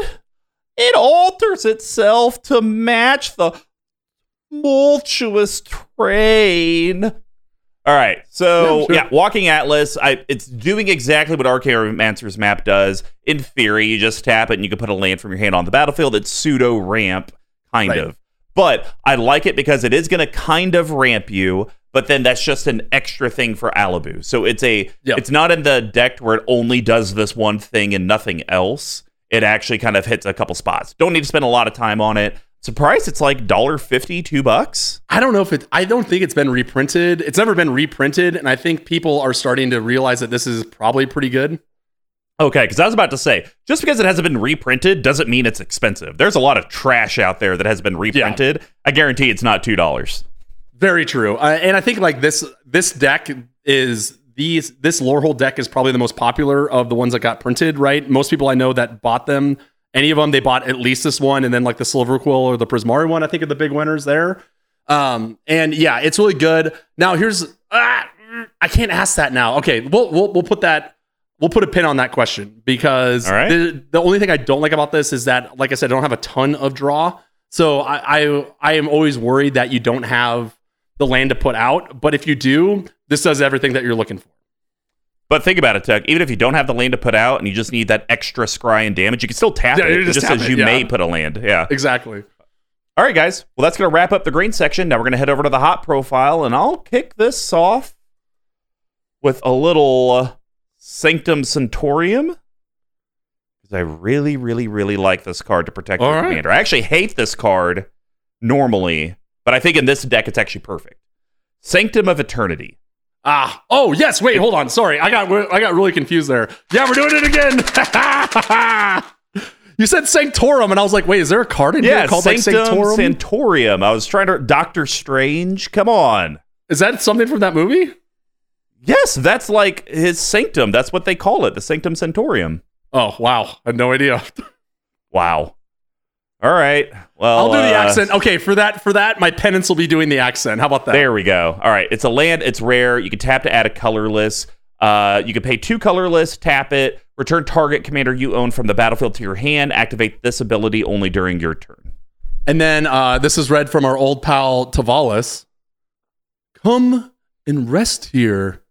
B: it alters itself to match the tumultuous train. All right, so
A: Yeah,
B: Walking Atlas, I, it's doing exactly what Archaeomancer's map does. In theory, you just tap it and you can put a land from your hand on the battlefield. It's pseudo ramp, kind
A: Right.
B: of. But I like it because it is going to kind of ramp you, but then that's just an extra thing for Alibou. So it's a
A: Yep.
B: it's not in the deck where it only does this one thing and nothing else. It actually kind of hits a couple spots. Don't need to spend a lot of time on it. Surprised it's like dollar fifty, two bucks.
A: I don't know if it. I don't think it's been reprinted. It's never been reprinted, and I think people are starting to realize that this is probably pretty good.
B: Okay, because I was about to say, just because it hasn't been reprinted doesn't mean it's expensive. There's a lot of trash out there that has been reprinted. I guarantee it's not two dollars.
A: Very true. Uh, and I think like this this deck is these this Lorehold deck is probably the most popular of the ones that got printed. Right, most people I know that bought them, any of them, they bought at least this one, and then like the Silver Quill or the Prismari one. I think are the big winners there. Um, and yeah, it's really good. Now here's ah, I can't ask that now. Okay, we'll we'll we'll put that. We'll put a pin on that question because
B: right.
A: the, the only thing I don't like about this is that, like I said, I don't have a ton of draw. So I, I I am always worried that you don't have the land to put out. But if you do, this does everything that you're looking for.
B: But think about it, Tech. Even if you don't have the land to put out and you just need that extra scry and damage, you can still tap
A: Yeah,
B: it.
A: you
B: It
A: just
B: just says
A: it,
B: you
A: yeah.
B: may put a land. Yeah.
A: Exactly.
B: All right, guys. Well, that's going to wrap up the green section. Now we're going to head over to the hop profile, and I'll kick this off with a little uh, Sanctum Centurium. Because I really, really, really like this card to protect
A: All
B: your
A: right.
B: commander. I actually hate this card normally, but I think in this deck it's actually perfect. Sanctum of Eternity.
A: Ah. Oh yes. Wait. Hold on. Sorry. I got I got really confused there. Yeah, we're doing it again. you said Sanctorum, and I was like, wait, is there a card in
B: Yeah,
A: here called like
B: Sanctum
A: Sanctorum?
B: Santorium. I was trying to. Doctor Strange. Come on.
A: is that something from that movie?
B: Yes, that's like his sanctum. That's what they call it, the Sanctum Centurium.
A: Oh wow. I had no idea.
B: Wow. All right. Well,
A: I'll do the
B: uh,
A: accent. Okay, for that for that, my penance will be doing the accent. How about that?
B: There we go. All right. It's a land. It's rare. You can tap to add a colorless. Uh, you can pay two colorless, tap it, return target commander you own from the battlefield to your hand. Activate this ability only during your turn.
A: And then uh, this is read from our old pal Tavalis. Come and rest here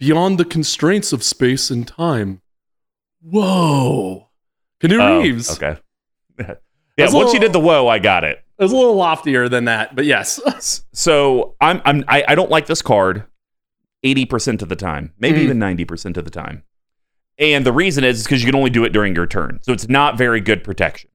A: beyond the constraints of space and time. Whoa. Keanu
B: Oh,
A: Reeves.
B: okay. yeah. Once
A: little-
B: you did the whoa, I got it.
A: It was a little loftier than that, but yes.
B: So I'm I'm I, I don't like this card 80% of the time, maybe
A: Mm.
B: even 90% of the time. And the reason is because you can only do it during your turn. So it's not very good protection.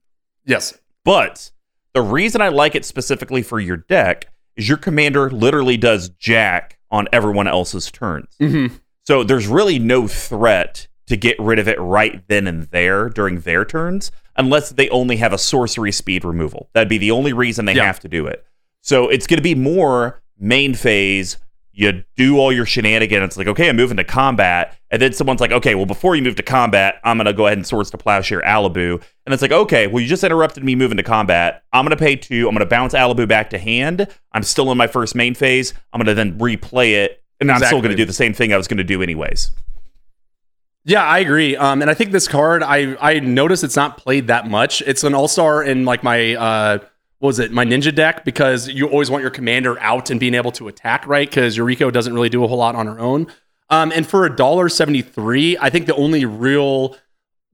A: yes.
B: But the reason I like it specifically for your deck is your commander literally does jack on everyone else's turns.
A: hmm
B: So there's really no threat to get rid of it right then and there during their turns, unless they only have a sorcery speed removal. That'd be the only reason they
A: Yeah.
B: have to do it. So it's going to be more main phase. You do all your shenanigans. It's like, okay, I'm moving to combat. And then someone's like, okay, well, before you move to combat, I'm going to go ahead and Swords to Plowshare Alibou. And it's like, okay, well, you just interrupted me moving to combat. I'm going to pay two. I'm going to bounce Alibou back to hand. I'm still in my first main phase. I'm going to then replay it. And I'm still going to do the same thing I was going to do anyways.
A: Yeah, I agree. Um, and I think this card, I I noticed it's not played that much. It's an all star in like my uh, what was it my ninja deck because you always want your commander out and being able to attack, right? Because Yuriko doesn't really do a whole lot on her own. Um, and for a dollar seventy three, I think the only real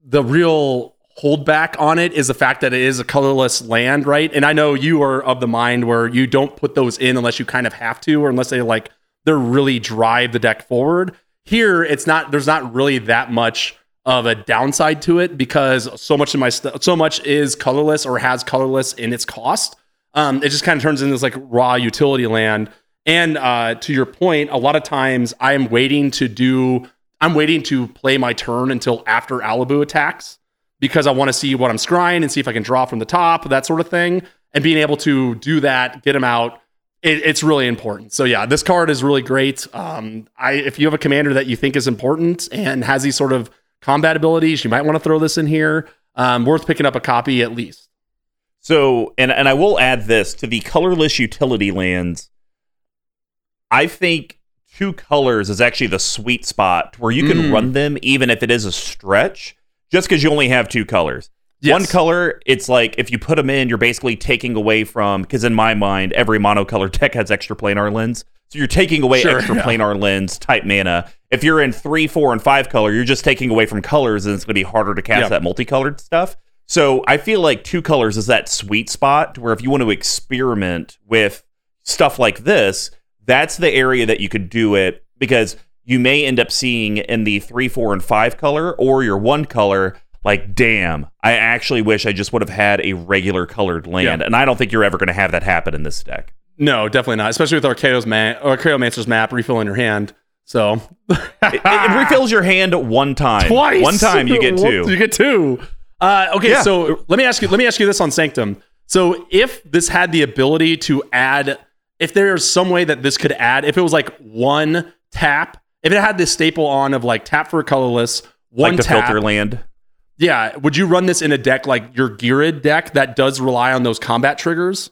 A: the real holdback on it is the fact that it is a colorless land, right? And I know you are of the mind where you don't put those in unless you kind of have to, or unless they like they're really drive the deck forward. Here, it's not. There's not really that much of a downside to it because so much of my stuff, so much is colorless or has colorless in its cost. Um, it just kind of turns into this like raw utility land. And uh, to your point, a lot of times I am waiting to do. I'm waiting to play my turn until after Alibou attacks because I want to see what I'm scrying and see if I can draw from the top, that sort of thing. And being able to do that, get him out, it, it's really important. So yeah, this card is really great. Um, I if you have a commander that you think is important and has these sort of combat abilities, you might want to throw this in here. Um, worth picking up a copy at least.
B: So, and and I will add this to the colorless utility lands. I think two colors is actually the sweet spot where you can
A: Mm.
B: run them even if it is a stretch, just because you only have two colors. One color, it's like if you put them in, you're basically taking away from because in my mind, every monocolor deck has extra planar lens. So you're taking away
A: Sure,
B: extra
A: yeah.
B: planar lens type mana. If you're in three, four, and five color, you're just taking away from colors, and it's going to be harder to cast
A: Yeah.
B: that multicolored stuff. So I feel like two colors is that sweet spot where if you want to experiment with stuff like this, that's the area that you could do it because you may end up seeing in the three, four, and five color or your one color. Like, damn, I actually wish I just would have had a regular colored land.
A: Yeah.
B: And I don't think you're ever going to have that happen in this deck.
A: No, definitely not. Especially with Archaeo's ma- Archaeomancer's map refilling your hand. So
B: It, it refills your hand one time.
A: twice.
B: One time you get two.
A: You get two. Uh, okay,
B: Yeah.
A: so let me ask you. Let me ask you this on Sanctum. So if this had the ability to add, if there's some way that this could add, if it was like one tap, if it had this staple on of like tap for colorless, one
B: like
A: tap,
B: filter land.
A: Yeah, would you run this in a deck like your Geared deck that does rely on those combat triggers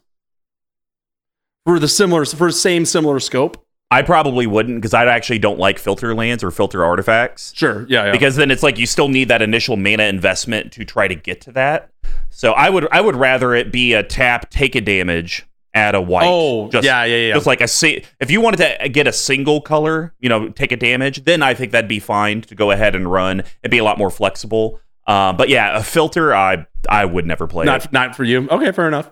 A: for the similar for the same similar scope?
B: I probably wouldn't because I actually don't like filter lands or filter artifacts.
A: Sure, yeah, yeah.
B: because then it's like you still need that initial mana investment to try to get to that. So I would I would rather it be a tap, take a damage, add a white.
A: Oh, yeah, yeah, yeah.
B: Just like a si- if you wanted to get a single color, you know, take a damage, then I think that'd be fine to go ahead and run It'd be a lot more flexible. Um, but yeah, a filter, I I would never play it.
A: not not for you. Okay, fair enough.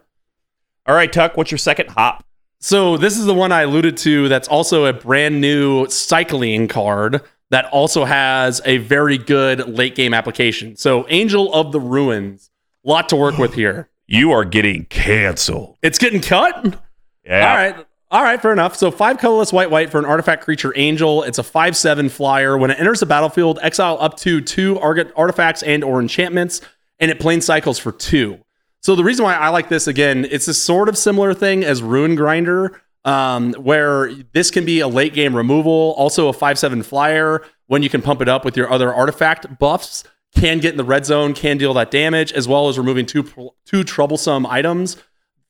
B: All right, Tuck, what's your second hop?
A: So this is the one I alluded to. That's also a brand new cycling card that also has a very good late game application. So Angel of the Ruins, lot to work with here.
B: You are getting canceled.
A: It's getting cut.
B: Yeah.
A: All right. All right, fair enough. So five colorless white white for an artifact creature angel. It's a five seven flyer. When it enters the battlefield, exile up to two artifacts and or enchantments, and it plains cycles for two. So the reason why I like this again, it's a sort of similar thing as Ruin Grinder, um, where this can be a late game removal, also a five seven flyer when you can pump it up with your other artifact buffs. Can get in the red zone, can deal that damage, as well as removing two two troublesome items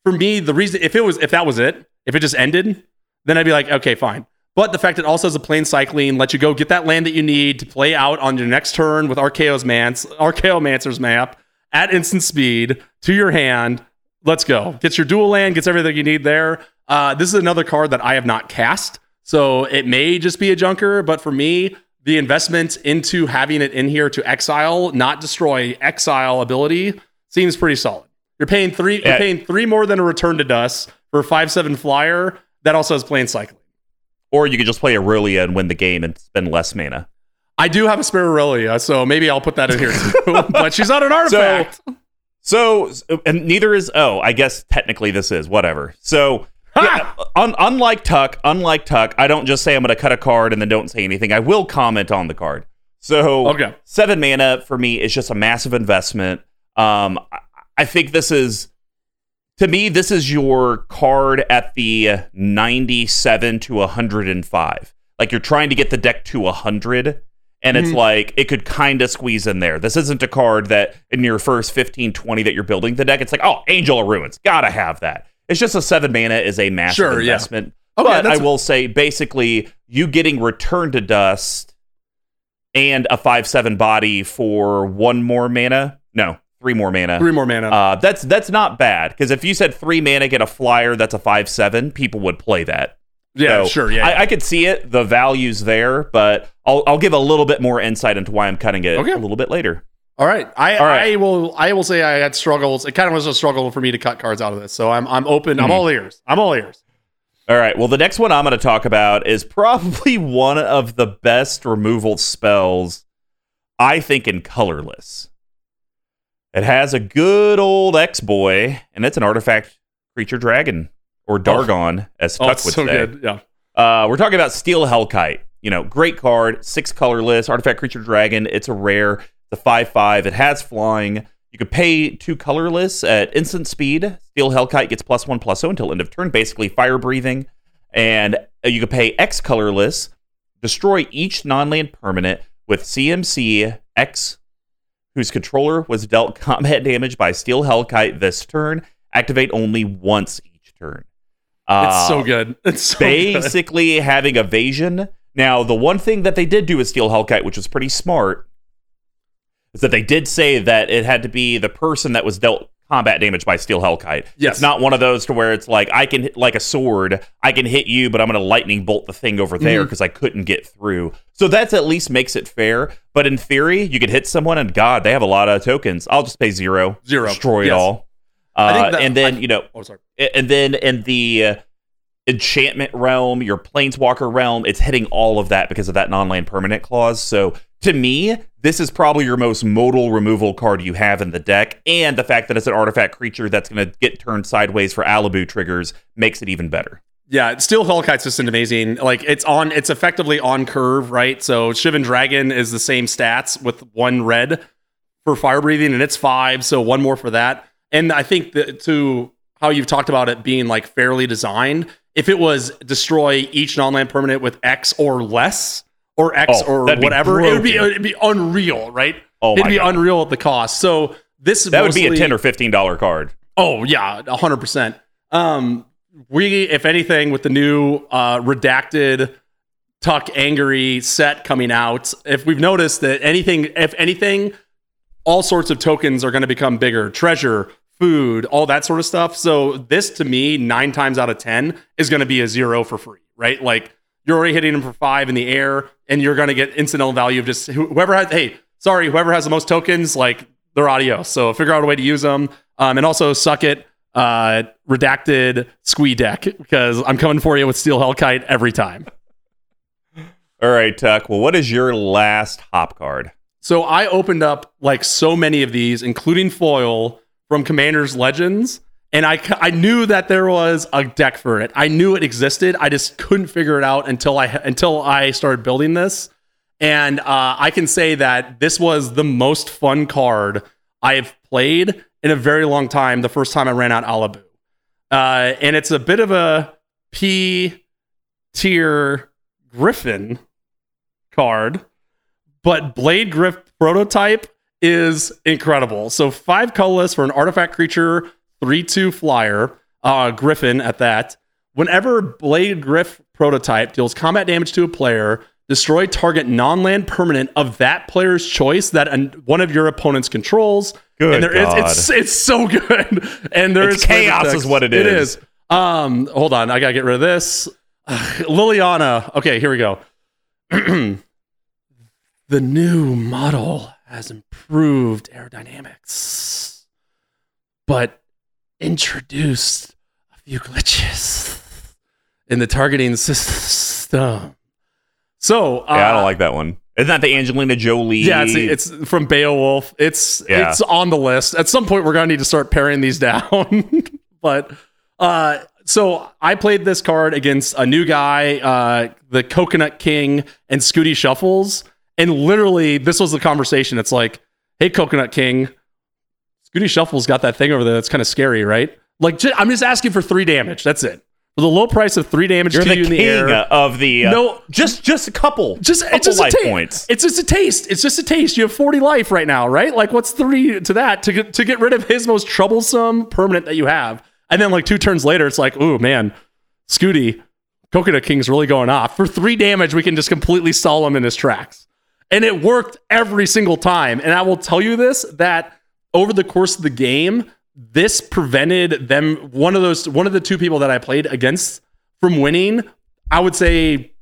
A: for me, the reason if it was if that was it, if it just ended, then I'd be like, okay, fine. But the fact it also has a plains cycling, lets you go get that land that you need to play out on your next turn with Archaeo's Mance, Archaeomancer's map at instant speed to your hand. Let's go. Gets your dual land, gets everything you need there. Uh, this is another card that I have not cast, so it may just be a junker. But for me, the investment into having it in here to exile, not destroy, exile ability seems pretty solid. You're paying three. You're paying three more than a return to dust for a five seven flyer that also has plains cycling.
B: Or you could just play Aurelia and win the game and spend less mana.
A: I do have a spare Aurelia, so maybe I'll put that in here too. but she's not an artifact.
B: So, and neither is oh, I guess technically this is whatever. So, yeah, un- unlike Tuck, unlike Tuck, I don't just say I'm going to cut a card and then don't say anything. I will comment on the card. So,
A: Okay.
B: seven mana for me is just a massive investment. Um, I, I think this is to me this is your card at the 97 to 105. Like you're trying to get the deck to 100 and it's
A: Mhm.
B: like it could kind of squeeze in there. This isn't a card that in your first 15 20 that you're building the deck it's like, "Oh, Angel of Ruins, got to have that." It's just a 7 mana is a massive
A: Sure, yeah.
B: investment.
A: Okay,
B: but I will say basically you getting Return to Dust and a 5 7 body for one more mana. No, three more mana.
A: Three more mana.
B: Uh, that's that's not bad because if you said three mana get a flyer that's a five seven, people would play that.
A: yeah,
B: So
A: sure. Yeah.
B: I, I could see it. The value's there, but I'll I'll give a little bit more insight into why I'm cutting it
A: Okay.
B: a little bit later.
A: All right. I,
B: All right.
A: I will I will say I had struggles. It kind of was a struggle for me to cut cards out of this. So I'm I'm open. I'm
B: Mhm.
A: all ears. I'm all ears.
B: All right. Well, the next one I'm going to talk about is probably one of the best removal spells, I think, in colorless. It has a good old X boy, and it's an artifact creature dragon or Dargon, as
A: Oh,
B: Tuck
A: it's
B: would
A: so
B: say.
A: good. Yeah.
B: Uh, we're talking about Steel Hellkite. You know, great card, six colorless, artifact creature dragon. It's a rare. The five five. It has flying. You could pay two colorless at instant speed. Steel Hellkite gets plus one plus zero until end of turn, basically fire breathing. And uh, you could pay X colorless, destroy each non land permanent with CMC X, whose controller was dealt combat damage by Steel Hellkite this turn, activate only once each turn.
A: It's so
B: Uh,
A: good. It's so good.
B: basically having evasion. Now, the one thing that they did do with Steel Hellkite, which was pretty smart, is that they did say that it had to be the person that was dealt combat damage by Steel Hellkite.
A: Yes.
B: It's not one of those to where it's like I can hit like a sword, I can hit you, but I'm going to lightning bolt the thing over
A: Mm-hmm.
B: there because I couldn't get through. So that's at least makes it fair. But in theory, you could hit someone and God, they have a lot of tokens. I'll just pay zero,
A: Zero.
B: destroy it
A: Yes.
B: all.
A: I think
B: Uh,
A: that-
B: and then
A: I-
B: you know
A: Oh, sorry.
B: and then in the uh, enchantment realm, your planeswalker realm, it's hitting all of that because of that non-land permanent clause. So to me, this is probably your most modal removal card you have in the deck, and the fact that it's an artifact creature that's going to get turned sideways for Alibou triggers makes it even better.
A: Yeah, Steel Hellkite's just an amazing. Like it's on, it's effectively on curve, right? So Shivan Dragon is the same stats with one red for fire breathing, and it's five, so one more for that. And I think that to how you've talked about it being like fairly designed, if it was destroy each non-land permanent with X or less, or X
B: Oh,
A: or whatever, it would be it'd be unreal, right?
B: Oh
A: It'd be
B: God.
A: unreal at the cost. So this
B: That would be a ten or fifteen dollar card.
A: Oh yeah, hundred percent. Um, we, if anything, with the new uh, redacted Tuck Angry set coming out, if we've noticed that anything, if anything, all sorts of tokens are going to become bigger. Treasure, food, all that sort of stuff. So this, to me, nine times out of ten is going to be a zero for free, right? Like you're already hitting them for five in the air, and you're going to get incidental value of just whoever has. Hey, sorry, whoever has the most tokens, like they're adios. So figure out a way to use them, um, and also suck it. Uh, redacted squee deck because I'm coming for you with Steel Hellkite every time.
B: All right, Tuck. Well, what is your last hop card?
A: So I opened up like so many of these, including foil from Commander's Legends, and I I knew that there was a deck for it. I knew it existed. I just couldn't figure it out until I until I started building this. And uh, I can say that this was the most fun card I've played in a very long time. The first time I ran out Alibou, uh, and it's a bit of a P tier Griffin card but Bladegriff prototype is incredible. So five colorless for an artifact creature, three two flyer, uh, Griffin at that. Whenever Bladegriff prototype deals combat damage to a player, destroy target non-land permanent of that player's choice that an, one of your opponents controls.
B: Good
A: and there is-
B: God.
A: it's it's so good. And there
B: It's
A: is
B: chaos is what it
A: It
B: is.
A: is. Um, hold on, I gotta get rid of this. Liliana. Okay, here we go. the new model has improved aerodynamics, but introduced a few glitches in the targeting system. So, uh,
B: Yeah, I don't like that one. Isn't that the Angelina Jolie?
A: yeah, it's, it's from Beowulf. It's
B: Yeah.
A: it's on the list. At some point, we're gonna need to start paring these down. but uh, so I played this card against a new guy, uh, the Coconut King and Scooty Shuffles, and literally this was the conversation. It's like, hey, Coconut King, Scooty Shuffles got that thing over there. That's kind of scary, right? Like, I'm just asking for three damage. That's it. For the low price of three damage
B: You're
A: to
B: the
A: you in the
B: king
A: air.
B: of the. Uh,
A: No,
B: just just a couple.
A: just
B: couple
A: it's just a
B: life points.
A: It's just a taste. It's just a taste. You have 40 life right now, right? Like what's three to that to get to get rid of his most troublesome permanent that you have. And then like two turns later, it's like, ooh man, Scooty, Coconut King's really going off. For three damage, we can just completely stall him in his tracks. And it worked every single time. And I will tell you this that over the course of the game, this prevented them one of those one of the two people that I played against from winning, I would say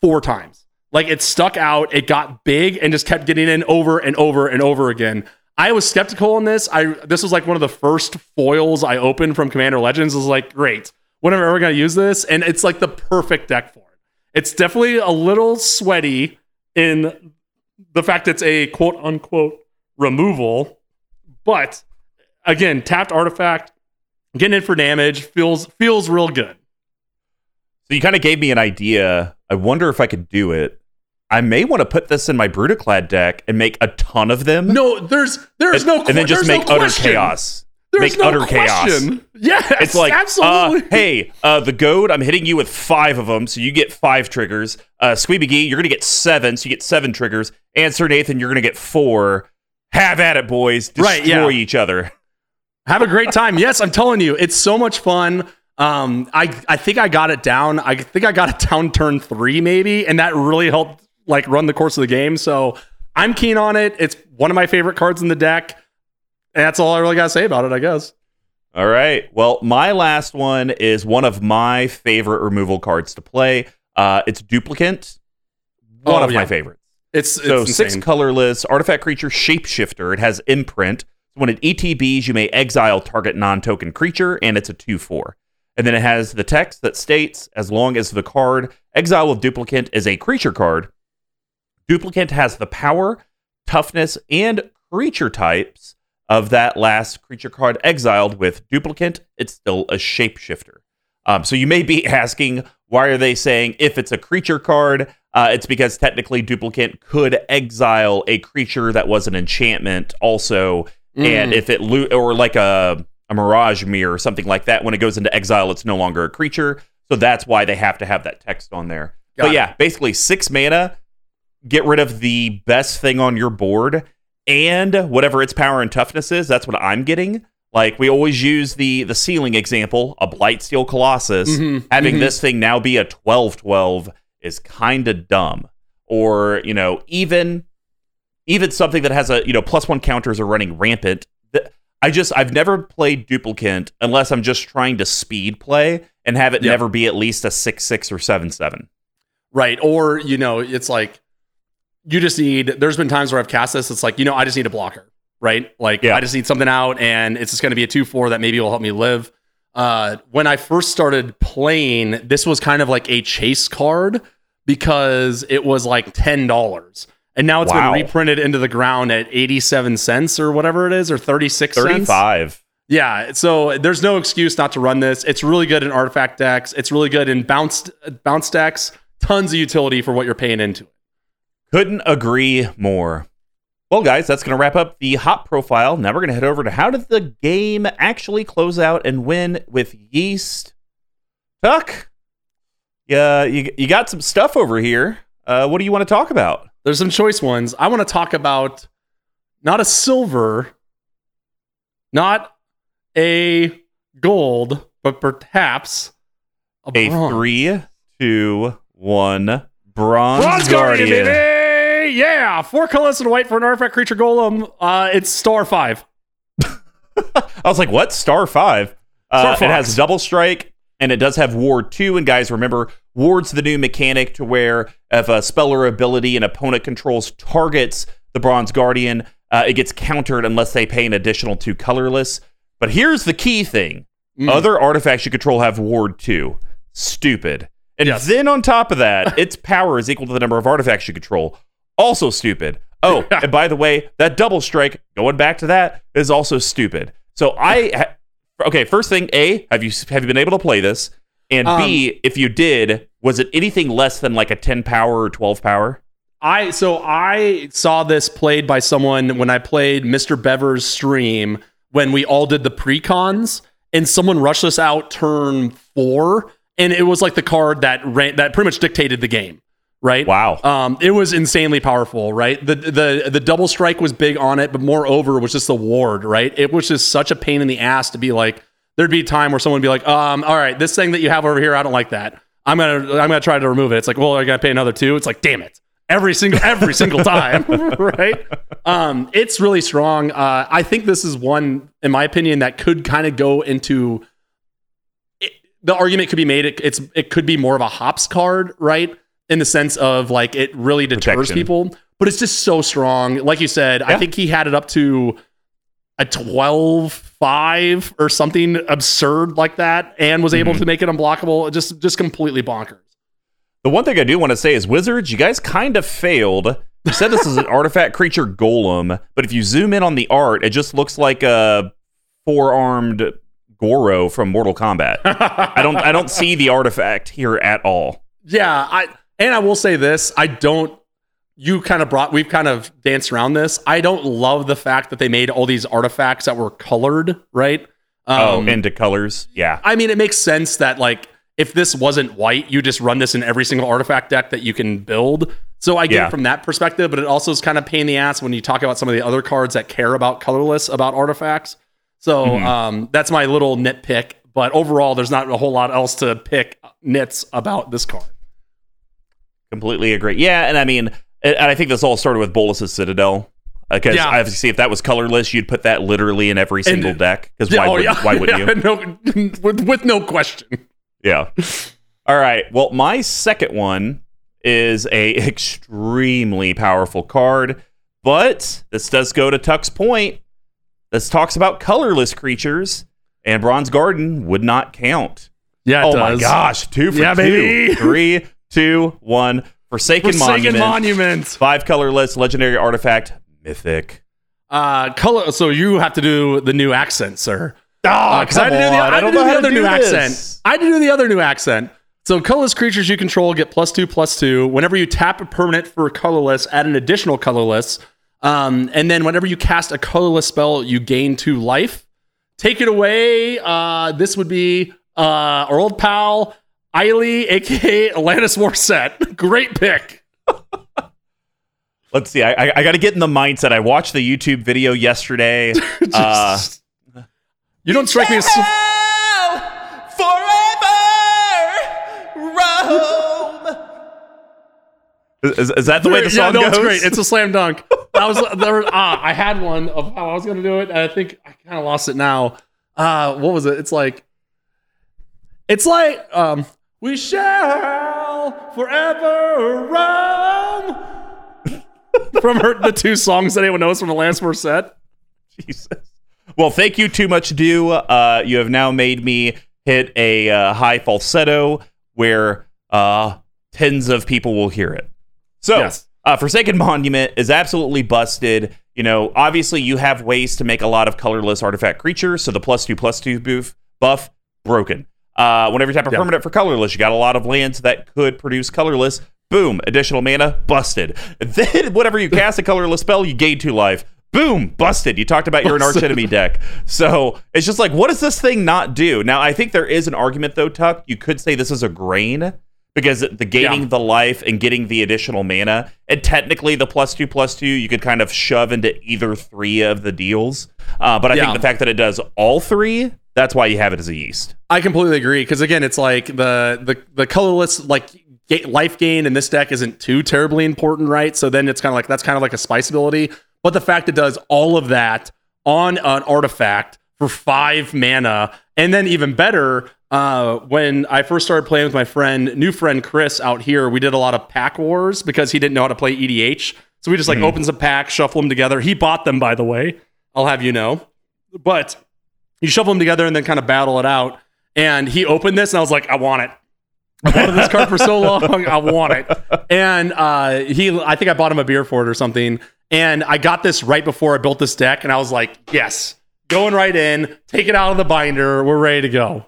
A: four times. Like it stuck out, it got big and just kept getting in over and over and over again. I was skeptical on this. I this was like one of the first foils I opened from Commander Legends. I was like, great. When am I ever gonna use this? And it's like the perfect deck for it. It's definitely a little sweaty in the fact it's a quote unquote removal, but again, tapped artifact, getting in for damage feels feels real good.
B: So you kind of gave me an idea. I wonder if I could do it. I may want to put this in my Brudiclad deck and make a ton of them.
A: No, there's there's
B: and,
A: no
B: and then just
A: there's no
B: make utter chaos.
A: There's
B: make
A: no
B: utter chaos.
A: question. Yes,
B: It's like,
A: absolutely.
B: Uh, hey, uh, the goad, I'm hitting you with five of them, so you get five triggers. Uh, Squeeby Gee, you're gonna get seven, so you get seven triggers. And Sir Nathan, you're gonna get four. Have at it, boys. Destroy
A: Right, yeah.
B: each other.
A: Have a great time. Yes, I'm telling you, it's so much fun. Um, I I think I got it down. I think I got it down turn three maybe, and that really helped like run the course of the game. So I'm keen on it. It's one of my favorite cards in the deck. And that's all I really got to say about it, I guess.
B: All right. Well, my last one is one of my favorite removal cards to play. Uh, it's Duplicant. One
A: Oh,
B: of my favorites.
A: It's, it's
B: So
A: insane.
B: six colorless artifact creature shapeshifter. It has imprint. When it ETBs, you may exile target non-token creature, and it's a two-four. And then it has the text that states, as long as the card Exile of Duplicant is a creature card, Duplicant has the power, toughness, and creature types of that last creature card exiled. With duplicate, it's still a shapeshifter. Um, so you may be asking, why are they saying if it's a creature card? Uh, it's because technically duplicate could exile a creature that was an enchantment also, and
A: Mm.
B: if it lo- or like a a mirage mirror or something like that, when it goes into exile, it's no longer a creature. So that's why they have to have that text on there.
A: Got
B: but
A: it.
B: yeah, basically six mana, get rid of the best thing on your board, and whatever its power and toughness is. That's what I'm getting. Like we always use the the ceiling example, a blight Blightsteel Colossus.
A: Mhm,
B: Having
A: mhm.
B: this thing now be a 12-12 is kind of dumb. Or you know, even even something that has a you know plus one counters are running rampant. I just I've never played Duplicant unless I'm just trying to speed play and have it
A: Yeah.
B: never be at least a six six or seven seven.
A: Right. Or, you know, it's like you just need there's been times where I've cast this, it's like, you know, I just need a blocker. Right. Like
B: Yeah.
A: I just need something out and it's just gonna be a two four that maybe will help me live. Uh when I first started playing, this was kind of like a chase card because it was like ten dollars. And now it's
B: Wow.
A: been reprinted into the ground at 87 cents or whatever it is, or 36 cents.
B: 35.
A: Yeah, so there's no excuse not to run this. It's really good in artifact decks. It's really good in bounce bounce decks. Tons of utility for what you're paying into it.
B: Couldn't agree more. Well, guys, that's going to wrap up the hop profile. Now we're going to head over to how did the game actually close out and win with Yeast. Tuck, yeah, you, you got some stuff over here. Uh, what do you want to talk about?
A: There's some choice ones. I want to talk about not a silver, not a gold, but perhaps a,
B: A three, two, one, bronze,
A: Bronze
B: guardian.
A: Guardian! Yeah, four colors and white for an artifact creature golem. Uh, it's star five.
B: I was like, what? Star five. Uh,
A: Star
B: it has double strike, and it does have ward two. And guys, remember, ward's the new mechanic to where if a spell or ability an opponent controls targets the Bronze Guardian, uh, it gets countered unless they pay an additional two colorless. But here's the key thing:
A: Mm.
B: other artifacts you control have ward two. Stupid. And
A: Yes.
B: then on top of that, its power is equal to the number of artifacts you control. Also stupid. Oh, and by the way, that double strike, going back to that, is also stupid. So I, ha- okay, first thing, A, have you have you been able to play this? And B, um, if you did, was it anything less than like a 10 power or 12 power?
A: I so I saw this played by someone when I played Mr. Bever's stream when we all did the precons and someone rushed us out turn four and it was like the card that ran that pretty much dictated the game, right?
B: Wow.
A: Um, it was insanely powerful, right? The the the double strike was big on it, but moreover it was just the ward, right? It was just such a pain in the ass to be like, there'd be a time where someone would be like, um, all right, this thing that you have over here, I don't like that. I'm gonna I'm gonna try to remove it. It's like, well, I gotta pay another two. It's like, damn it. Every single every single time. right? Um, it's really strong. Uh, I think this is one, in my opinion, that could kind of go into it, the argument could be made it, it's it could be more of a hops card, right? In the sense of like it really deters
B: Protection.
A: people, but it's just so strong. Like you said, I think he had it up to a 12 5 or something absurd like that and was
B: Mm-hmm.
A: able to make it unblockable. Just just completely bonkers.
B: The one thing I do want to say is Wizards, you guys kind of failed. You said this is an artifact creature golem, but if you zoom in on the art, it just looks like a four-armed Goro from Mortal Kombat. I don't I don't see the artifact here at all.
A: Yeah, I and I will say this, I don't you kind of brought we've kind of danced around this. I don't love the fact that they made all these artifacts that were colored, right?
B: oh,
A: Um,
B: into colors. Yeah.
A: I mean, it makes sense that like if this wasn't white, you just run this in every single artifact deck that you can build. So I get
B: Yeah.
A: it from that perspective, but it also is kind of pain in the ass when you talk about some of the other cards that care about colorless about artifacts. So
B: Mhm.
A: um, that's my little nitpick. But overall, there's not a whole lot else to pick nits about this card.
B: Completely agree. Yeah, and I mean, and I think this all started with Bolas's Citadel. Uh, because
A: Yeah.
B: obviously, if that was colorless, you'd put that literally in every single deck. Because why,
A: oh,
B: would, why wouldn't you?
A: no, with, with no question.
B: Yeah. All right. Well, my second one is a extremely powerful card, but this does go to Tuck's point. This talks about colorless creatures, and Bronze Garden would not count.
A: Yeah,
B: oh my gosh, two for
A: Yeah,
B: two.
A: baby.
B: Three, two, one. Forsaken,
A: Forsaken
B: Monument.
A: Monument.
B: Five colorless, legendary artifact, mythic.
A: Uh, color. So you have to do the new accent, sir.
B: Oh,
A: because I had to do the, I had to do the other new accent. I had to do the other new accent. So colorless creatures you control get plus two plus two. Whenever you tap a permanent for a colorless, add an additional colorless. Um, and then whenever you cast a colorless spell, you gain two life. Take it away. Uh, this would be uh, our old pal Eiley, aka Alanis Morissette. Great pick.
B: Let's see. I, I, I got to get in the mindset. I watched the YouTube video yesterday. uh,
A: you don't strike me as.
B: forever Rome. Is, is- is that the way the
A: yeah,
B: song
A: no,
B: goes?
A: it's great. It's a slam dunk. That was there. Ah, I had one of how I was gonna do it, and I think I kind of lost it now. Uh, what was it? It's like, it's like, um, we shall forever roam. from her, the two songs that anyone knows from Alanis Morissette.
B: Jesus. Well, thank you too much, do. Uh, you have now made me hit a uh, high falsetto where uh, tens of people will hear it. So,
A: Yes.
B: uh, Forsaken Monument is absolutely busted. You know, obviously, you have ways to make a lot of colorless artifact creatures. So the plus two plus two buff, buff broken. Uh, whenever you tap a permanent for colorless, you got a lot of lands that could produce colorless. Boom, additional mana, busted. Then, whenever you cast a colorless spell, you gain two life. Boom, busted. You talked about you're an arch enemy deck. So it's just like, what does this thing not do? Now, I think there is an argument, though, Tuck. You could say this is a grain because the gaining
A: Yeah.
B: the life and getting the additional mana, and technically the plus two plus two, you could kind of shove into either three of the deals. Uh, but I
A: Yeah.
B: think the fact that it does all three, that's why you have it as a yeast.
A: I completely agree because again, it's like the the the colorless like life gain in this deck isn't too terribly important, right? So then it's kind of like that's kind of like a spice ability. But the fact it does all of that on an artifact for five mana, and then even better, uh, when I first started playing with my friend, new friend Chris out here, we did a lot of pack wars because he didn't know how to play EDH. So we just like open some packs, shuffle them together. He bought them, by the way. I'll have you know. But you shuffle them together and then kind of battle it out. And he opened this, and I was like, I want it. I wanted this card for so long. I want it. And uh, he, I think I bought him a beer for it or something. And I got this right before I built this deck, and I was like, yes, going right in, take it out of the binder. We're ready to go.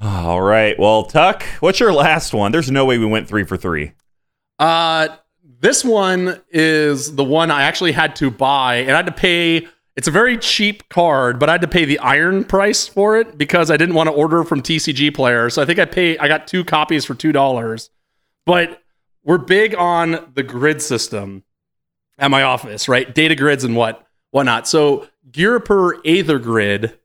B: All right. Well, Tuck, what's your last one? There's no way we went three for three.
A: Uh, this one is the one I actually had to buy, and I had to pay. It's a very cheap card, but I had to pay the iron price for it because I didn't want to order from TCG Player. So I think I pay. I got two copies for two dollars. But we're big on the grid system at my office, right? Data grids and what whatnot. So Ghirapur Aether Grid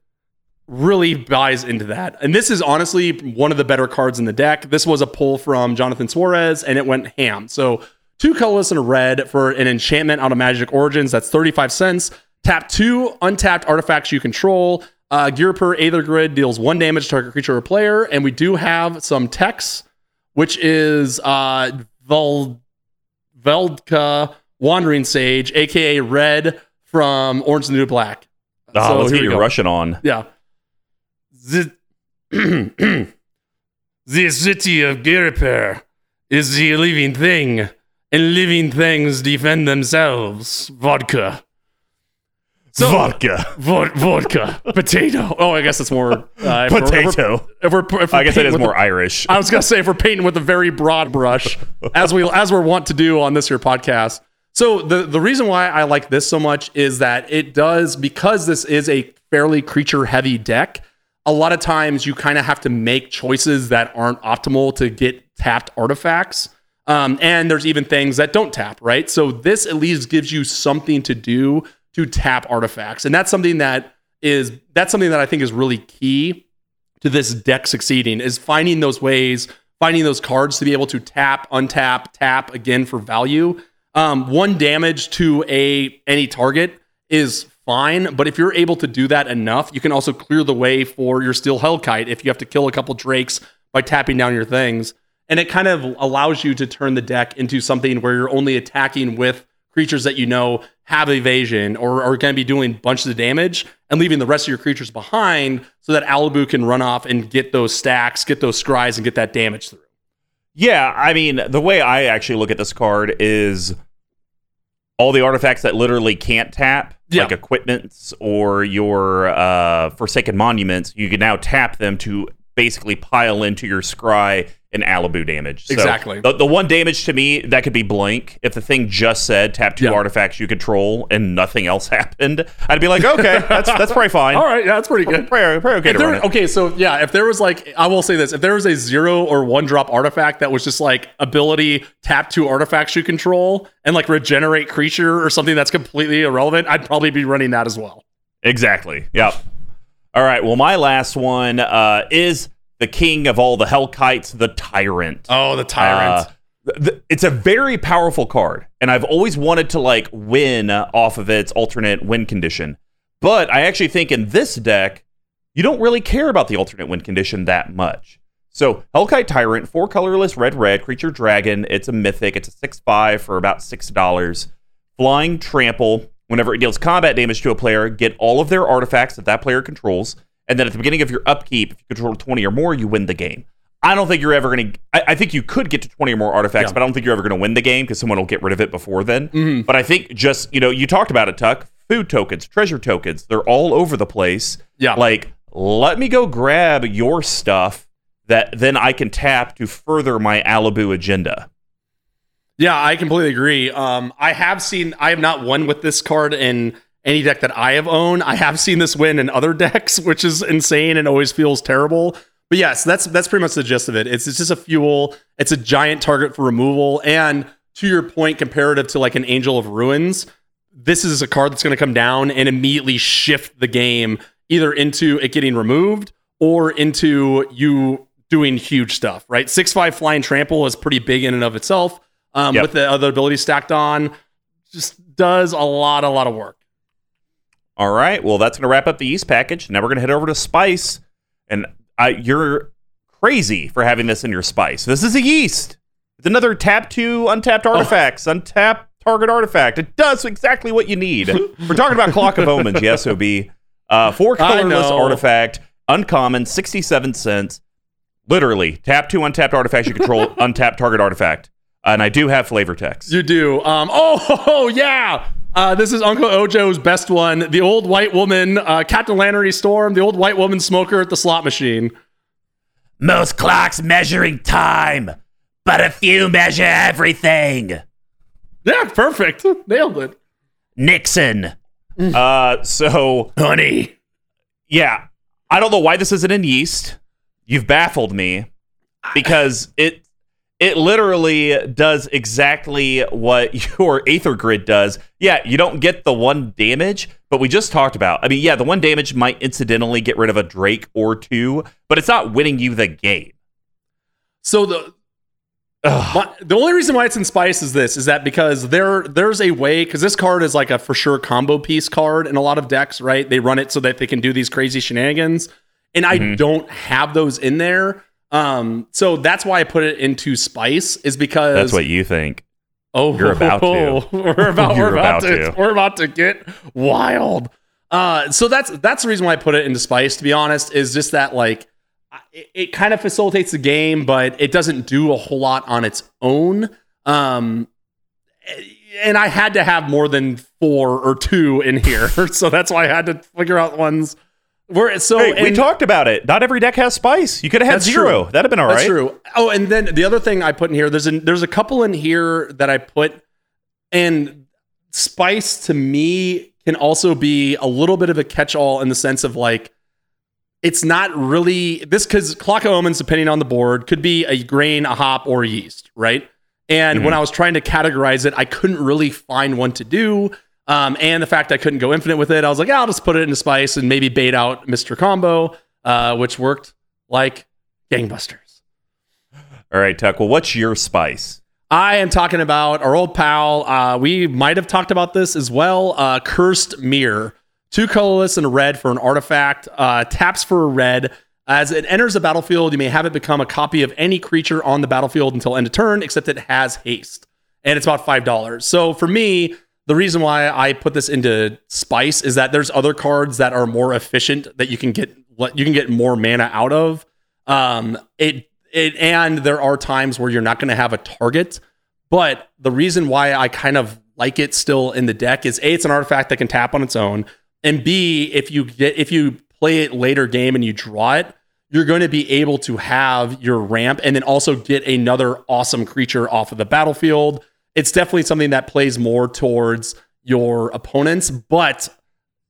A: really buys into that. And this is honestly one of the better cards in the deck. This was a pull from Jonathan Suarez and it went ham. So two colorless and a red for an enchantment out of Magic Origins. That's 35 cents. Tap two untapped artifacts you control. Uh, Ghirapur Aether Grid deals one damage to target creature or player. And we do have some text, which is uh, Vel- Veldka Wandering Sage, aka Red from Orange and the New Black.
B: Oh,
A: So
B: let's get your
A: go.
B: Russian on.
A: Yeah. The, the city of Ghirapur is the living thing, and living things defend themselves. Vodka. So-
B: vodka,
A: Vod- vodka, potato. Oh, I guess it's more uh, if we're-
B: potato.
A: If we're, if we're, if we're
B: I guess it
A: painting
B: more
A: a-
B: Irish.
A: I was gonna say if we're painting with a very broad brush, as we as we're wont to do on this here podcast. So the the reason why I like this so much is that it does because this is a fairly creature heavy deck. A lot of times you kind of have to make choices that aren't optimal to get tapped artifacts. Um, and there's even things that don't tap, right? So this at least gives you something to do to tap artifacts, and that's something that is that's something that I think is really key to this deck succeeding is finding those ways, finding those cards to be able to tap, untap, tap again for value. Um, one damage to a any target is fine, but if you're able to do that enough, you can also clear the way for your steel hellkite if you have to kill a couple drakes by tapping down your things. And it kind of allows you to turn the deck into something where you're only attacking with creatures that you know have evasion or are going to be doing bunches of damage and leaving the rest of your creatures behind so that Alibou can run off and get those stacks, get those scries, and get that damage through.
B: Yeah, I mean, the way I actually look at this card is all the artifacts that literally can't tap,
A: Yeah.
B: like equipments or your uh, Forsaken Monuments, you can now tap them to basically pile into your scry and Alibou damage. So
A: Exactly.
B: The, the one damage to me, that could be blank. If the thing just said tap two
A: Yeah.
B: artifacts you control and nothing else happened, I'd be like, okay, that's that's probably fine.
A: All right, yeah, that's pretty good.
B: Probably, probably okay
A: there- okay, so yeah, if there was like, I will say this: if there was a zero or one drop artifact that was just like ability tap two artifacts you control and like regenerate creature or something that's completely irrelevant, I'd probably be running that as well.
B: Exactly. Yep. All right. Well, my last one uh, is the king of all the Hellkites, the Tyrant.
A: Oh, the
B: Uh, th- th- it's a very powerful card, and I've always wanted to like win off of its alternate win condition. But I actually think in this deck, you don't really care about the alternate win condition that much. So Hellkite Tyrant, four colorless, red red creature dragon. It's a mythic. It's a six five for about six dollars. Flying trample. Whenever it deals combat damage to a player, get all of their artifacts that that player controls, and then at the beginning of your upkeep, if you control twenty or more, you win the game. I don't think you're ever going to. I think you could get to 20 or more artifacts,
A: Yeah.
B: but I don't think you're ever going to win the game because someone will get rid of it before then.
A: Mhm.
B: But I think just, you know, you talked about it, Tuck. Food tokens, treasure tokens, they're all over the place.
A: Yeah.
B: Like, let me go grab your stuff that then I can tap to further my Alibou agenda.
A: Yeah, I completely agree. Um, I have seen, I have not won with this card in any deck that I have owned. I have seen this win in other decks, which is insane and always feels terrible. But yes, that's that's pretty much the gist of it. It's, it's just a fuel. It's a giant target for removal, and to your point, comparative to like an Angel of Ruins, this is a card that's going to come down and immediately shift the game either into it getting removed or into you doing huge stuff. Right, six five flying trample is pretty big in and of itself um,
B: Yep.
A: with the other abilities stacked on, just does a lot, a lot of work.
B: All right. Well, that's going to wrap up the yeast package. Now we're going to head over to spice. And I, you're crazy for having this in your spice. This is a yeast. It's another tap two untapped
A: Oh.
B: artifacts, untap target artifact. It does exactly what you need. we're talking about Clock of Omens, yes, OB. Uh, four colorless artifact, uncommon, 67 cents. Literally, tap two untapped artifacts you control, untapped target artifact. And I do have flavor text.
A: You do. Um, oh, oh, yeah. Uh, this is Uncle Ojo's best one. The old white woman, uh, Captain Lannery Storm, the old white woman smoker at the slot machine.
B: Most clocks measuring time, but a few measure everything.
A: Yeah, perfect. Nailed it.
B: Nixon. Uh, so
A: Honey.
B: yeah, I don't know why this isn't in yeast. You've baffled me because it it literally does exactly what your Aether Grid does. Yeah, you don't get the one damage, but we just talked about. I mean, yeah, the one damage might incidentally get rid of a Drake or two, but it's not winning you the game.
A: So the My, the only reason why it's in spice is this is that because there there's a way because this card is like a for sure combo piece card in a lot of decks right they run it so that they can do these crazy shenanigans and i
B: Mhm.
A: don't have those in there um so that's why i put it into spice is because
B: That's what you think.
A: oh
B: you're about to.
A: we're about we're about,
B: about
A: to,
B: to.
A: we're about to get wild uh so that's that's the reason why i put it into spice to be honest is just that like it, it kind of facilitates the game, but it doesn't do a whole lot on its own. Um, and I had to have more than four or two in here, so that's why I had to figure out ones. Where so
B: Hey, we talked about it. Not every deck has spice. You could have had zero.
A: true.
B: That'd have been all right.
A: That's true. Oh, and then the other thing I put in here, there's a there's a couple in here that I put, and spice to me can also be a little bit of a catch-all in the sense of like it's not really this because clock of omens depending on the board could be a grain a hop or a yeast right and when mm-hmm. i was trying to categorize it i couldn't really find one to do um, and the fact i couldn't go infinite with it i was like i'll just put it into spice and maybe bait out mr combo uh, which worked like gangbusters
B: All right, Tuck. Well, what's your spice?
A: I am talking about our old pal. Uh, we might have talked about this as well. Uh, Cursed Mirror. Two colorless and a red for an artifact. Uh, taps for a red. As it enters the battlefield, you may have it become a copy of any creature on the battlefield until end of turn, except it has haste. And it's about $5. So for me, the reason why I put this into Spice is that there's other cards that are more efficient that you can get you can get more mana out of. Um, it it and there are times where you're not going to have a target. But the reason why I kind of like it still in the deck is a it's an artifact that can tap on its own, and b if you get if you play it later game and you draw it, you're going to be able to have your ramp and then also get another awesome creature off of the battlefield. It's definitely something that plays more towards your opponents, but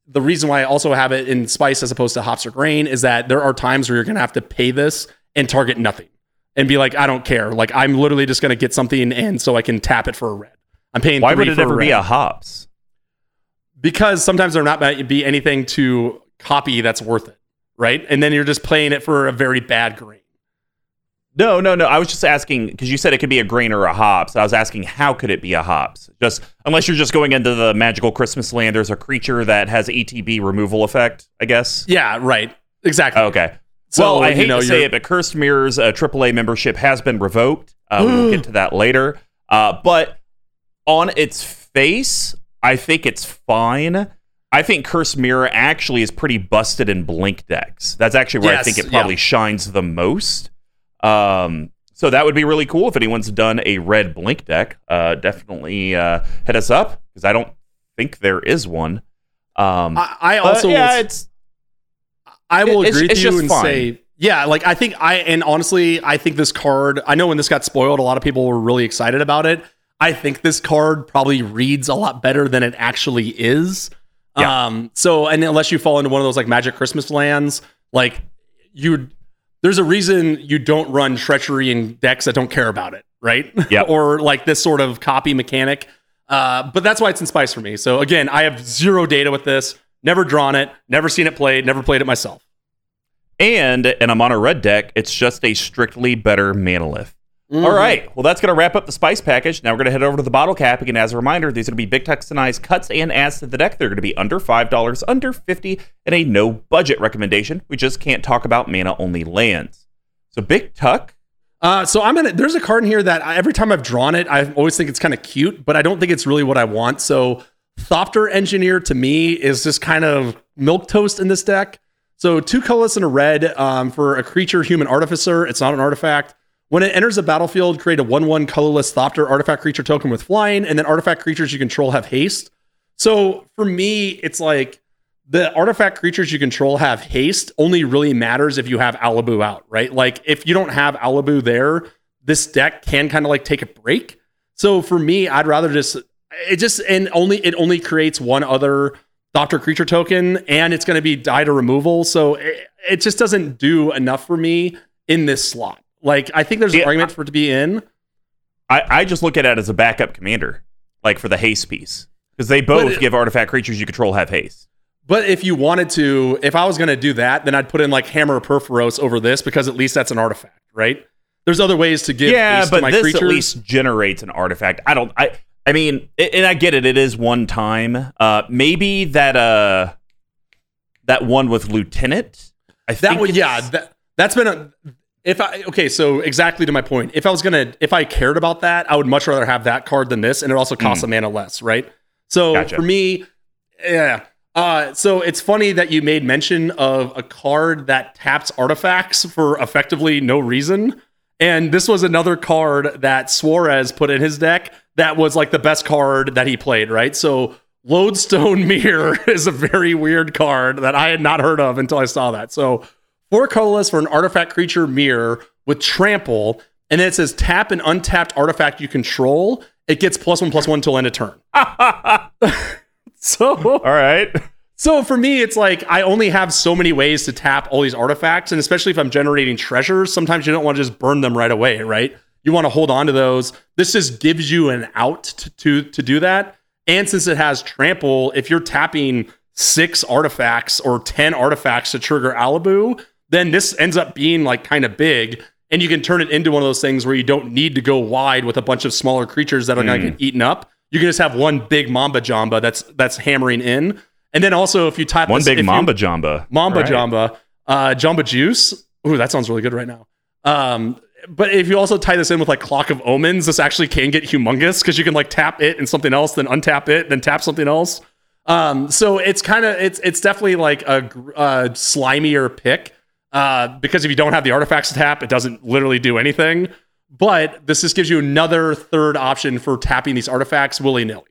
A: the reason why I also have it in spice as opposed to hops or grain is that there are times where you're going to have to pay this and target nothing and be like, I don't care. Like I'm literally just going to get something and so I can tap it for a red. I'm paying.
B: Why would it ever
A: red.
B: be a hops?
A: Because sometimes there not might be anything to copy that's worth it, right? And then you're just playing it for a very bad grain.
B: No, no, no. I was just asking because you said it could be a grain or a hops. I was asking how could it be a hops? Just unless you're just going into the magical Christmas land, there's a creature that has ETB removal effect. I guess.
A: Yeah, right. Exactly.
B: Okay.
A: So,
B: well, I
A: you
B: hate
A: know,
B: to say it, but Cursed Mirror's uh, AAA membership has been revoked. Uh, we'll get to that later. Uh, but on its face, I think it's fine. I think Cursed Mirror actually is pretty busted in blink decks. That's actually where I think it
A: yeah.
B: probably shines the most. Um, so that would be really cool if anyone's done a red blink deck. Uh, definitely uh, hit us up because I don't think there is one. Um,
A: I, I also
B: yeah,
A: will-
B: it's
A: I will agree with
B: it's
A: you and
B: fine.
A: say, yeah, like I think I and honestly, I think this card. I know when this got spoiled, a lot of people were really excited about it. I think this card probably reads a lot better than it actually is.
B: Yeah.
A: Um. So, and unless you fall into one of those like Magic Christmas lands, like you, there's a reason you don't run treachery in decks that don't care about it, right?
B: Yep.
A: or like this sort of copy mechanic. Uh, but that's why it's in Spice for me. So again, I have zero data with this. Never drawn it. Never seen it played. Never played it myself.
B: and in a mono red deck, it's just a strictly better Manalith.
A: Mm-hmm.
B: All right. Well, that's going to wrap up the spice package. Now we're going to head over to the bottle cap. Again, as a reminder, these are going to be big textonized cuts and adds to the deck. They're going to be under $5, under 50 and a no budget recommendation. We just can't talk about mana only lands. So, Big Tuck,
A: Uh, so I'm gonna. There's a card in here that I, every time I've drawn it, I always think it's kind of cute, but I don't think it's really what I want. So Thopter Engineer to me is just kind of milk toast in this deck. So two colorless and a red um, for a creature human artificer. It's not an artifact. When it enters the battlefield, create a one-one colorless Thopter artifact creature token with flying, and then artifact creatures you control have haste. So for me, it's like the artifact creatures you control have haste only really matters if you have Alibou out, right? Like if you don't have Alibou there, this deck can kind of like take a break. So for me, I'd rather just it just and only it only creates one other Thopter Creature token, and it's going to be die to removal. So it, it just doesn't do enough for me in this slot. Like I think there's an
B: Yeah,
A: argument for it to be in.
B: I, I just look at it as a backup commander, like for the haste piece. Because they both
A: it-
B: give artifact creatures you control have haste.
A: But if you wanted to, if I was going to do that, then I'd put in like Hammer of Purphoros over this because at least that's an artifact, right? There's other ways to give
B: yeah,
A: haste
B: but
A: to my
B: this
A: creatures.
B: at least generates an artifact. I don't. I. I mean, a- and I get it. It is one time. Uh, maybe that. Uh, that one with Lieutenant. I
A: that
B: think
A: would, yeah, that, that's been a. If I okay, so exactly to my point. If I was gonna, if I cared about that, I would much rather have that card than this, and it also costs a mana less, right? So
B: Gotcha.
A: for me, yeah. Uh, so it's funny that you made mention of a card that taps artifacts for effectively no reason. And this was another card that Suarez put in his deck that was like the best card that he played, right? So Lodestone Myr is a very weird card that I had not heard of until I saw that. So four colorless for an artifact creature Myr with trample, and then it says tap an untapped artifact you control. It gets plus one plus one till end of turn. so
B: All right.
A: so for me, it's like I only have so many ways to tap all these artifacts, and especially if I'm generating treasures, sometimes you don't want to just burn them right away, right? You want to hold on to those. This just gives you an out to to, to do that. And since it has trample, if you're tapping six artifacts or ten artifacts to trigger Alibou, then this ends up being like kind of big. And you can turn it into one of those things where you don't need to go wide with a bunch of smaller creatures that are going to get eaten up. You can just have one big Mamba Jamba that's that's hammering in. And then also if you type
B: One
A: this-
B: big
A: if you-
B: Mamba Jamba.
A: Mamba
B: right.
A: Jamba, uh, Jamba Juice. Ooh, that sounds really good right now. Um, but if you also tie this in with like Clock of Omens, this actually can get humongous because you can like tap it and something else, then untap it, then tap something else. Um, so it's kind of it's it's definitely like a, gr- uh slimier pick uh, because if you don't have the artifacts to tap, it doesn't literally do anything. But this just gives you another third option for tapping these artifacts willy nilly.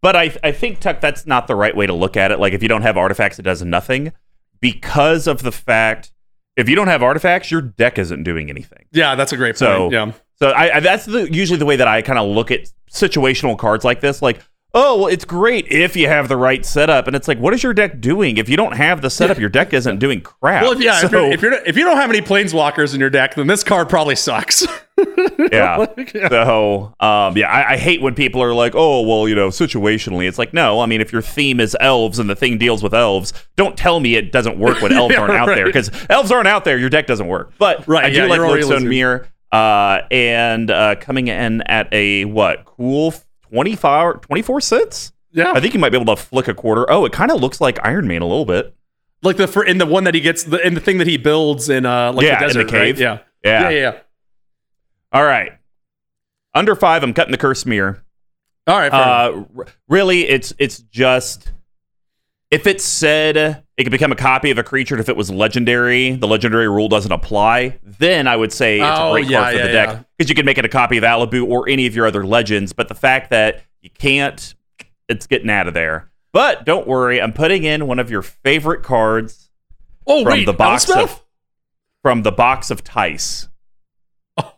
B: But I, I think Tuck, that's not the right way to look at it. Like if you don't have artifacts, it does nothing because of the fact if you don't have artifacts, your deck isn't doing anything.
A: Yeah, that's a great point.
B: So-
A: yeah.
B: So I, I that's the, usually the way that I kind of look at situational cards like this. Like, oh, well, it's great if you have the right setup, and it's like, what is your deck doing? If you don't have the setup, your deck isn't doing crap.
A: Well, if, yeah,
B: So,
A: if, you're, if you're if you don't have any planeswalkers in your deck, then this card probably sucks.
B: yeah.
A: Like, yeah.
B: So, um, yeah, I, I hate when people are like, "Oh, well, you know, situationally." It's like, no, I mean, if your theme is elves and the thing deals with elves, don't tell me it doesn't work when elves
A: Yeah,
B: aren't out there because elves aren't out there. Your deck doesn't work. But
A: Right,
B: I do
A: yeah,
B: like
A: already
B: Mirror, uh, and uh, coming in at a what cool 25, 24 cents.
A: yeah,
B: I think you might be able to flick a quarter. Oh, it kind of looks like Iron Man a little bit.
A: like the in the one that he gets the in the thing that he builds in uh like
B: Yeah,
A: the
B: in the
A: desert, right?
B: cave.
A: Yeah.
B: Yeah.
A: yeah, yeah, yeah.
B: All right. Under five, I'm cutting the curse mirror.
A: All right.
B: Uh, really, it's it's just if it said it could become a copy of a creature. and If it was legendary, the legendary rule doesn't apply. Then I would say it's
A: Oh,
B: a great
A: yeah,
B: card for
A: yeah,
B: the deck
A: yeah.
B: because you can make it a copy of Alibou or any of your other legends. But the fact that you can't, it's getting out of there. But don't worry, I'm putting in one of your favorite cards
A: oh
B: from
A: wait,
B: the box of from the box of Tice.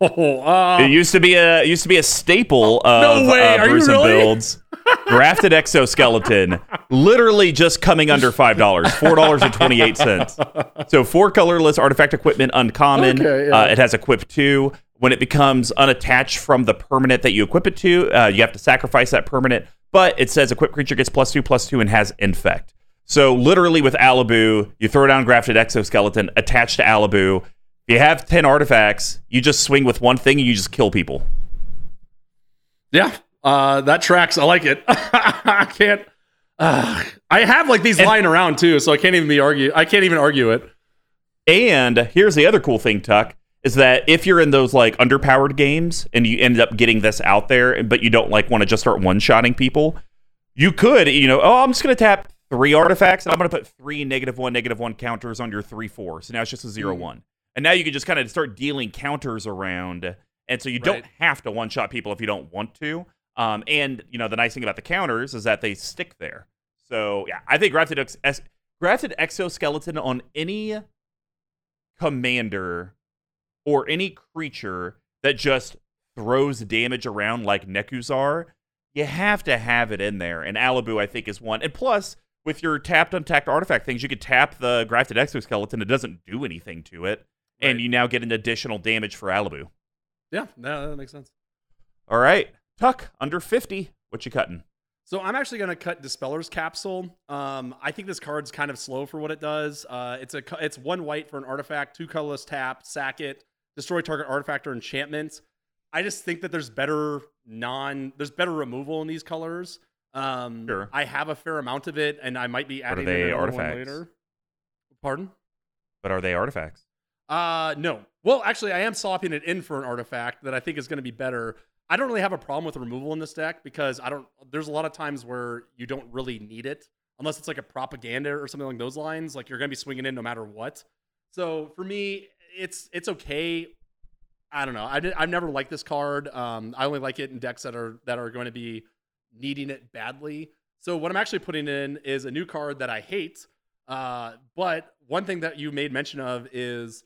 A: Oh, uh,
B: It used to be a used to be a staple of
A: No way,
B: uh,
A: are you
B: Bruce and
A: really?
B: builds. Grafted exoskeleton, literally just coming under five dollars, four dollars and twenty eight cents. So four colorless artifact equipment, uncommon.
A: Okay, yeah.
B: uh, it has equip two. When it becomes unattached from the permanent that you equip it to, uh, you have to sacrifice that permanent. But it says equip creature gets plus two plus two and has infect. So literally with Alibou, you throw down grafted exoskeleton attached to Alibou. If you have ten artifacts, you just swing with one thing and you just kill people.
A: yeah. Uh, that tracks. I like it. I can't. Uh, I have like these
B: And-
A: lying around too, so I can't even be argue. I can't even argue it.
B: And here's the other cool thing, Tuck, is that if you're in those like underpowered games and you ended up getting this out there, but you don't like want to just start one-shotting people, you could, you know, oh, I'm just gonna tap three artifacts and I'm gonna put three negative one, negative one counters on your three four. So now it's just a zero
A: Mhm.
B: one. And now you can just kind of start dealing counters around. And so you don't have to one-shot people if you don't want to. Um, and you know, the nice thing about the counters is that they stick there. So yeah, I think grafted ex- grafted exoskeleton on any commander or any creature that just throws damage around like Nekusar, you have to have it in there. And Alibou, I think, is one. And plus, with your tapped untapped artifact things, you could tap the grafted exoskeleton. It doesn't do anything to it. And you now get an additional damage for Alibou.
A: Yeah, no, that makes sense.
B: All right. Tuck, under 50. What you cutting?
A: So I'm actually going to cut Dispeller's Capsule. Um, I think this card's kind of slow for what it does. Uh, it's a it's one white for an artifact, two colorless tap, sack it, destroy target artifact or enchantment. I just think that there's better non there's better removal in these colors. Um,
B: Sure.
A: I have a fair amount of it, and I might be
B: are
A: adding
B: they
A: in another one
B: artifacts?
A: later. Pardon?
B: But are they artifacts?
A: Uh no. Well, actually, I am swapping it in for an artifact that I think is going to be better. I don't really have a problem with removal in this deck because I don't. There's a lot of times where you don't really need it unless it's like a propaganda or something along those lines. Like you're to be swinging in no matter what. So for me, it's it's okay. I don't know. I did, I've never liked this card. Um, I only like it in decks that are that are going to be needing it badly. So what I'm actually putting in is a new card that I hate. Uh, but one thing that you made mention of is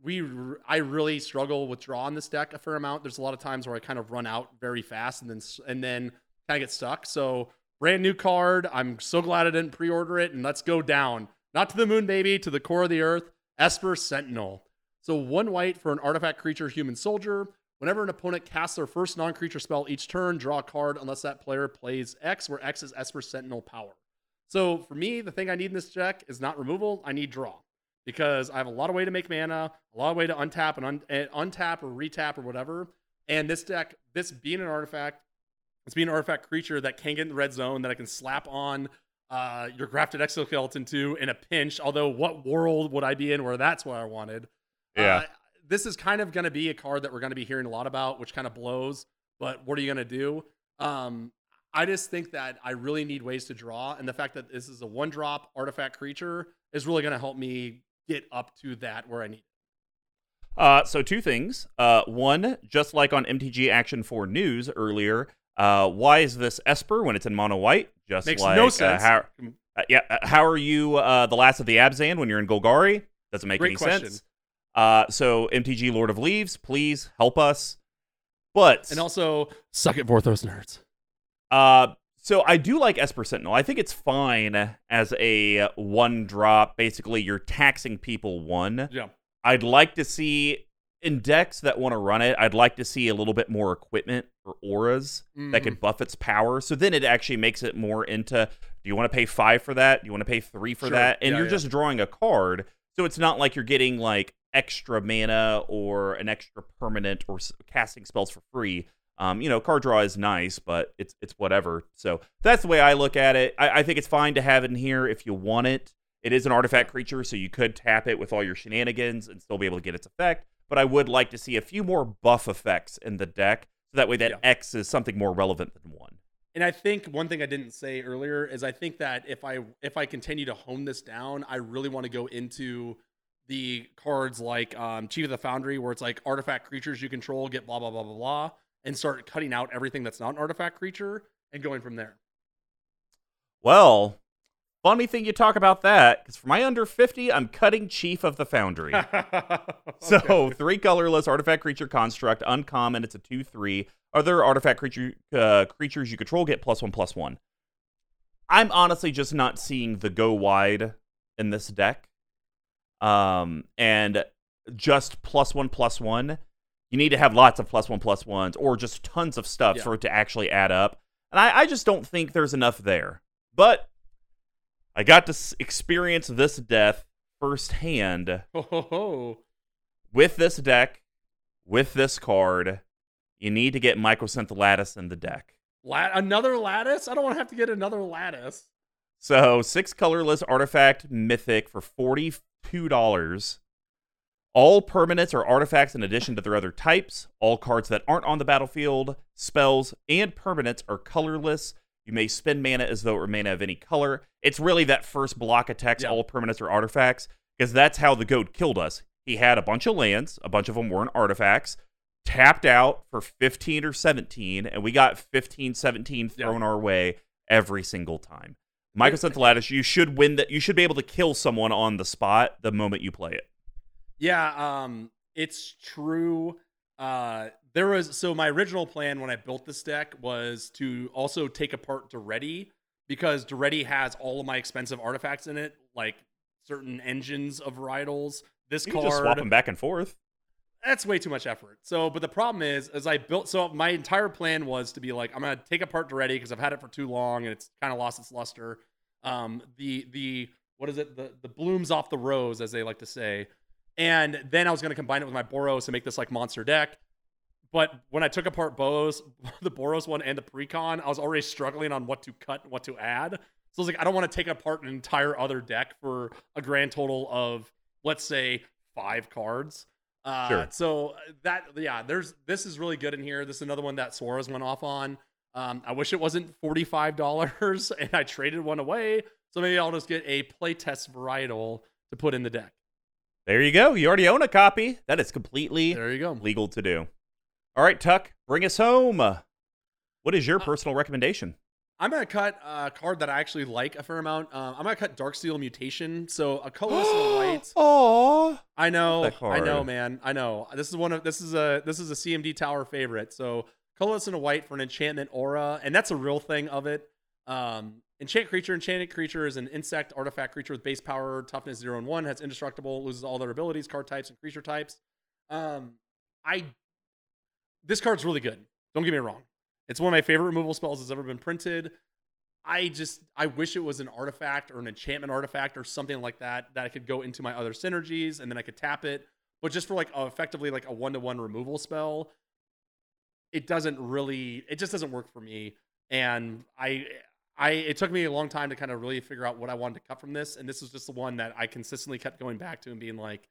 A: we I really struggle with draw on this deck a fair amount. There's a lot of times where I kind of run out very fast and then and then kind of get stuck. So brand new card. I'm so glad I didn't pre-order it. And let's go down, not to the moon, baby, to the core of the earth. Esper Sentinel. So one white for an artifact creature, human soldier. Whenever an opponent casts their first non-creature spell each turn, draw a card unless that player plays X, where X is Esper Sentinel power. So for me, the thing I need in this deck is not removal. I need draw because I have a lot of way to make mana, a lot of way to untap and un- and untap or retap or whatever. And this deck, this being an artifact, it's being an artifact creature that can get in the red zone that I can slap on uh, your grafted exoskeleton to in a pinch. Although, what world would I be in where that's what I wanted?
B: Yeah.
A: Uh, this is kind of going to be a card that we're going to be hearing a lot about, which kind of blows. But what are you going to do? Um, I just think that I really need ways to draw, and the fact that this is a one drop artifact creature is really going to help me get up to that where I need.
B: Uh, so two things. Uh, one, just like on MTG Action 4 News earlier, uh, why is this Esper when it's in mono white? Just
A: Makes
B: like
A: no
B: uh,
A: sense.
B: how, uh, yeah, uh, how are you uh, the last of the Abzan when you're in Golgari? Doesn't make
A: Great
B: any
A: question.
B: sense. Uh, so MTG Lord of Leaves, please help us. But
A: And also, suck it, Vorthos nerds.
B: Uh, so I do like Esper Sentinel. I think it's fine as a one drop. Basically, you're taxing people one.
A: Yeah.
B: I'd like to see in decks that want to run it. I'd like to see a little bit more equipment or auras that
A: Mm-hmm.
B: could buff its power. So then it actually makes it more into. Do you want to pay five for that? Do you want to pay three for
A: Sure.
B: that? And
A: Yeah,
B: you're
A: yeah.
B: just drawing a card. So it's not like you're getting like extra mana or an extra permanent or s- casting spells for free. Um, you know, card draw is nice, but it's it's whatever. So that's the way I look at it. I, I think it's fine to have it in here if you want it. It is an artifact creature, so you could tap it with all your shenanigans and still be able to get its effect. But I would like to see a few more buff effects in the deck, so that way that
A: Yeah.
B: X is something more relevant than one.
A: And I think one thing I didn't say earlier is I think that if I if I continue to hone this down, I really want to go into the cards like um, Chief of the Foundry, where it's like artifact creatures you control get blah blah blah blah blah, and start cutting out everything that's not an artifact creature and going from there.
B: Well, funny thing you talk about that, because for my under 50, I'm cutting Chief of the Foundry. So three colorless artifact creature construct, uncommon. It's a two three. Other artifact creature uh, creatures you control get plus one plus one. I'm honestly just not seeing the go wide in this deck. Um, and just plus one plus one. You need to have lots of plus one plus ones, or just tons of stuff
A: Yeah.
B: for it to actually add up. And I, I just don't think there's enough there. But I got to experience this death firsthand
A: ho.
B: with this deck, with this card, you need to get Mycosynth Lattice in the deck.
A: Another lattice? I don't want to have to get another lattice.
B: So six colorless artifact mythic for forty-two dollars. All permanents are artifacts in addition to their other types. All cards that aren't on the battlefield, spells, and permanents are colorless. You may spend mana as though it were mana of any color. It's really that first block of text,
A: Yeah.
B: all permanents or artifacts, because that's how the goat killed us. He had a bunch of lands, a bunch of them weren't artifacts, tapped out for 15 or 17, and we got 15, 17
A: Yeah.
B: thrown our way every single time. Mycosynth Lattice, you should win that. You should be able to kill someone on the spot the moment you play it.
A: Yeah, um, it's true. Uh, there was so my original plan when I built this deck was to also take apart Daretti because Daretti has all of my expensive artifacts in it, like certain engines of varietals. This
B: You
A: card
B: just swap them back and forth.
A: that's way too much effort. So, but the problem is, as I built, so my entire plan was to be like, I'm gonna take apart Daretti because I've had it for too long and it's kind of lost its luster. Um, the the what is it? The the blooms off the rose, as they like to say. And then I was gonna combine it with my Boros and make this like monster deck. But when I took apart Boros, the Boros one and the Precon, I was already struggling on what to cut and what to add. So I was like, I don't want to take apart an entire other deck for a grand total of, let's say, five cards. Uh,
B: Sure.
A: So that, yeah, there's this is really good in here. This is another one that Suarez went off on. Um, I wish it wasn't forty five dollars, and I traded one away. So maybe I'll just get a playtest varietal to put in the deck.
B: There you go. You already own a copy. That is completely
A: There you go.
B: legal to do. All right, Tuck, bring us home. What is your
A: Uh,
B: personal recommendation?
A: I'm gonna cut a card that I actually like a fair amount. Um, I'm gonna cut Darksteel Mutation. So a colorless and white.
B: Oh,
A: I know, I know, man. I know. This is one of this is a this is a CMD Tower favorite. So colorless and a white for an enchantment aura, and that's a real thing of it. Um, enchant creature, enchanted creature is an insect artifact creature with base power, toughness zero and one, has indestructible, loses all their abilities, card types, and creature types. Um, I this card's really good. Don't get me wrong. It's one of my favorite removal spells that's ever been printed. I just I wish it was an artifact or an enchantment artifact or something like that that I could go into my other synergies and then I could tap it. But just for like a, effectively like a one to one removal spell, it doesn't really it just doesn't work for me. And I I it took me a long time to kind of really figure out what I wanted to cut from this. And this was just the one that I consistently kept going back to and being like,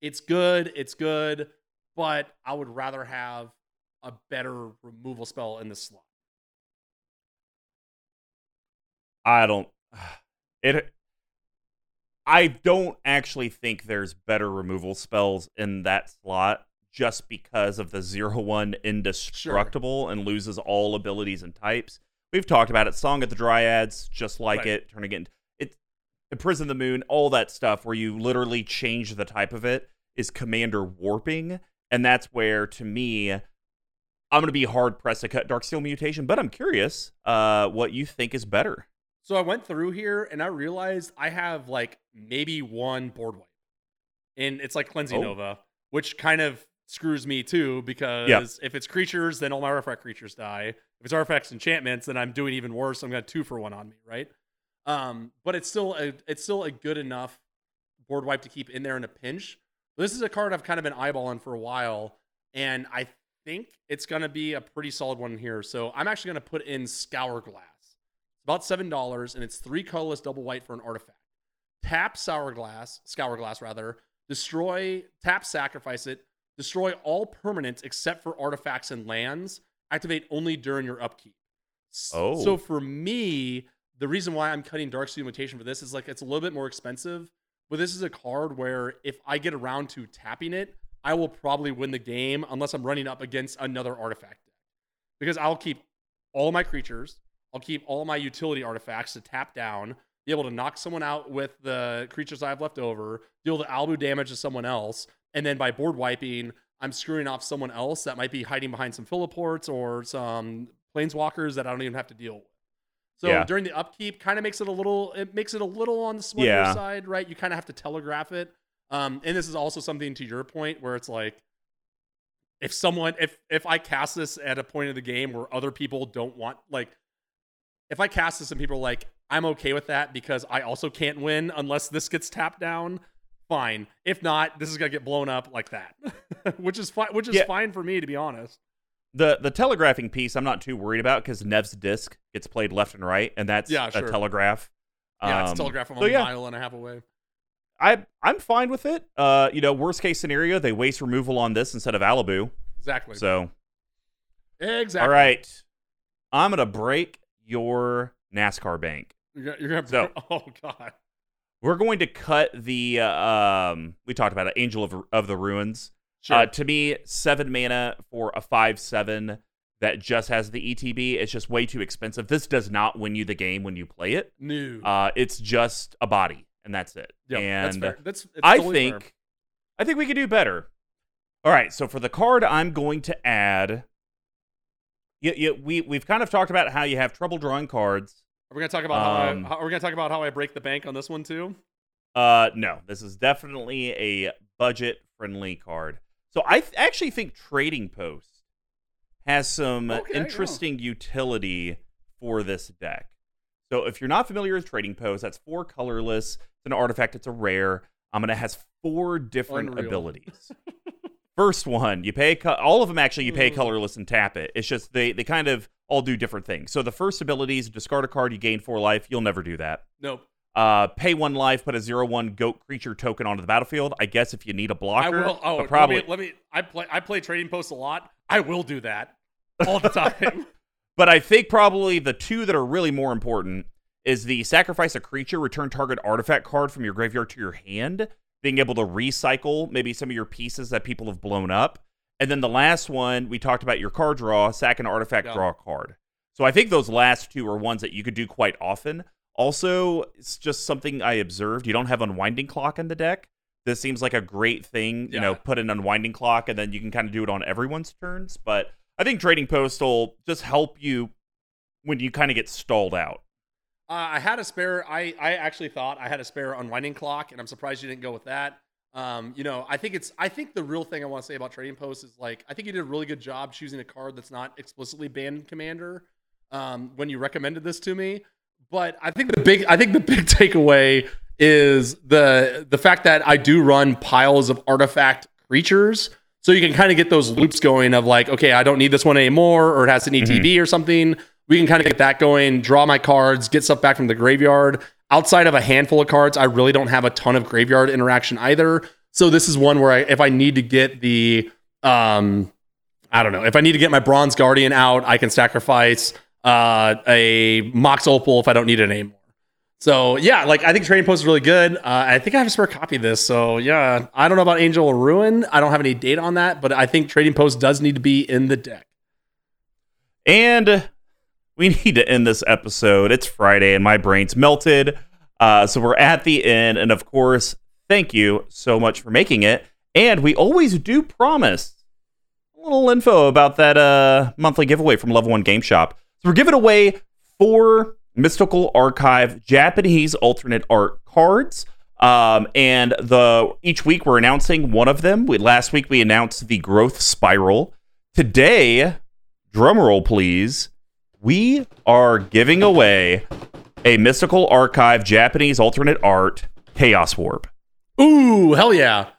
A: it's good, it's good, but I would rather have a better removal spell in the slot.
B: I don't. It. I don't actually think there's better removal spells in that slot just because of the zero one indestructible and loses all abilities and types. We've talked about it. Song of the Dryads, just like
A: Right.
B: it, turning it into it. Prison of the Moon, all that stuff where you literally change the type of it is commander warping, and that's where to me I'm going to be hard pressed to cut Darksteel Mutation, but I'm curious uh, what you think is better.
A: So I went through here and I realized I have like maybe one board wipe. And it's like Cleansing
B: Oh.
A: Nova, which kind of screws me too because if it's creatures, then all my artifact creatures die. If it's artifacts enchantments, then I'm doing even worse. I'm gonna two for one on me, right? Um, but it's still a it's still a good enough board wipe to keep in there in a pinch. This is a card I've kind of been eyeballing for a while, and I think it's gonna be a pretty solid one here. So I'm actually gonna put in Scour Glass. It's about seven dollars, and it's three colorless double white for an artifact. Tap Sour Glass, Scour Glass rather. Destroy, tap, sacrifice it. Destroy all permanents except for artifacts and lands. Activate only during your upkeep.
B: Oh.
A: So for me, the reason why I'm cutting Darksteel Mutation for this is like it's a little bit more expensive, but this is a card where if I get around to tapping it, I will probably win the game unless I'm running up against another artifact deck. Because I'll keep all my creatures, I'll keep all my utility artifacts to tap down, be able to knock someone out with the creatures I have left over, deal the Alibou damage to someone else, and then by board wiping, I'm screwing off someone else that might be hiding behind some Philiports or some planeswalkers that I don't even have to deal with. So
B: Yeah.
A: during the upkeep, kind of makes it a little it makes it a little on the sluggier
B: Yeah.
A: side, right? You kind of have to telegraph it. Um, and this is also something to your point where it's like if someone if if I cast this at a point of the game where other people don't want like if I cast this and people are like, I'm okay with that because I also can't win unless this gets tapped down, fine. If not, this is gonna get blown up like that. which is fine which is
B: Yeah.
A: fine for me to be honest.
B: The the telegraphing piece I'm not too worried about because Nev's disc gets played left and right, and that's
A: Yeah,
B: a telegraph.
A: Yeah, it's
B: Um,
A: telegraph from a
B: yeah.
A: mile and a half away.
B: I I'm fine with it. Uh, you know, worst case scenario, they waste removal on this instead of Alibou.
A: Exactly.
B: So
A: exactly.
B: all right, I'm gonna break your NASCAR bank.
A: You're gonna, you're gonna
B: So-
A: oh god.
B: We're going to cut the uh, um. We talked about it, Angel of of the Ruins.
A: Sure.
B: Uh, to me, seven mana for a five seven that just has the ETB. It's just way too expensive. This does not win you the game when you play it.
A: New.
B: Uh, it's just a body, and that's it.
A: Yep, that's
B: and
A: fair. That's it's
B: I
A: totally
B: think
A: fair.
B: I think we could do better. All right, so for the card I'm going to add you, you, we we've kind of talked about how you have trouble drawing cards.
A: Are we gonna talk about
B: Um,
A: how, I, how are we gonna talk about how I break the bank on this one too?
B: Uh no, this is definitely a budget friendly card. So I th- actually think Trading Post has some
A: Okay, yeah.
B: interesting utility for this deck. So if you're not familiar with Trading Post, that's four colorless. It's an artifact. It's a rare. Um, and it has four different
A: Unreal.
B: abilities. First one, you pay co- all of them. Actually, you pay
A: Mm.
B: colorless and tap it. It's just they they kind of all do different things. So the first ability is discard a card, you gain four life. You'll never do that.
A: Nope.
B: Uh, pay one life, put a zero one goat creature token onto the battlefield. I guess if you need a blocker,
A: I will. Oh,
B: probably.
A: Let me, let me. I play. I play trading post a lot. I will do that all the time.
B: But I think probably the two that are really more important is the sacrifice a creature, return target artifact card from your graveyard to your hand. being able to recycle maybe some of your pieces that people have blown up. And then the last one, we talked about your card draw, sack an artifact,
A: Yeah.
B: draw a card. So I think those last two are ones that you could do quite often. Also, it's just something I observed. You don't have unwinding clock in the deck. This seems like a great thing, you know, put an unwinding clock and then you can kind of do it on everyone's turns. But I think trading post will just help you when you kind of get stalled out.
A: Uh, I had a spare. I I actually thought I had a spare unwinding clock, and I'm surprised you didn't go with that. Um, you know, I think it's. I think the real thing I want to say about trading posts is like I think you did a really good job choosing a card that's not explicitly banned commander. Um, when you recommended this to me, but I think the big. I think the big takeaway is the the fact that I do run piles of artifact creatures. So you can kind of get those loops going of like, okay, I don't need this one anymore, or it has an ETB or something. We can kind of get that going, draw my cards, get stuff back from the graveyard. Outside of a handful of cards, I really don't have a ton of graveyard interaction either. So this is one where I, if I need to get the, um, I don't know, if I need to get my Bronze Guardian out, I can sacrifice uh, a Mox Opal if I don't need it anymore. So yeah, like I think Trading Post is really good. Uh, I think I have a spare copy of this. So yeah, I don't know about Angel of Ruin. I don't have any data on that, but I think Trading Post does need to be in the deck.
B: And we need to end this episode. It's Friday and my brain's melted. Uh, so we're at the end. And of course, thank you so much for making it. And we always do promise a little info about that uh, monthly giveaway from Level 1 Game Shop. So we're giving away four Mystical Archive Japanese alternate art cards. Um, and the each week we're announcing one of them. We, last week we announced the Growth Spiral. Today, drumroll please, we are giving away a Mystical Archive Japanese alternate art Chaos Warp.
A: Ooh, hell yeah!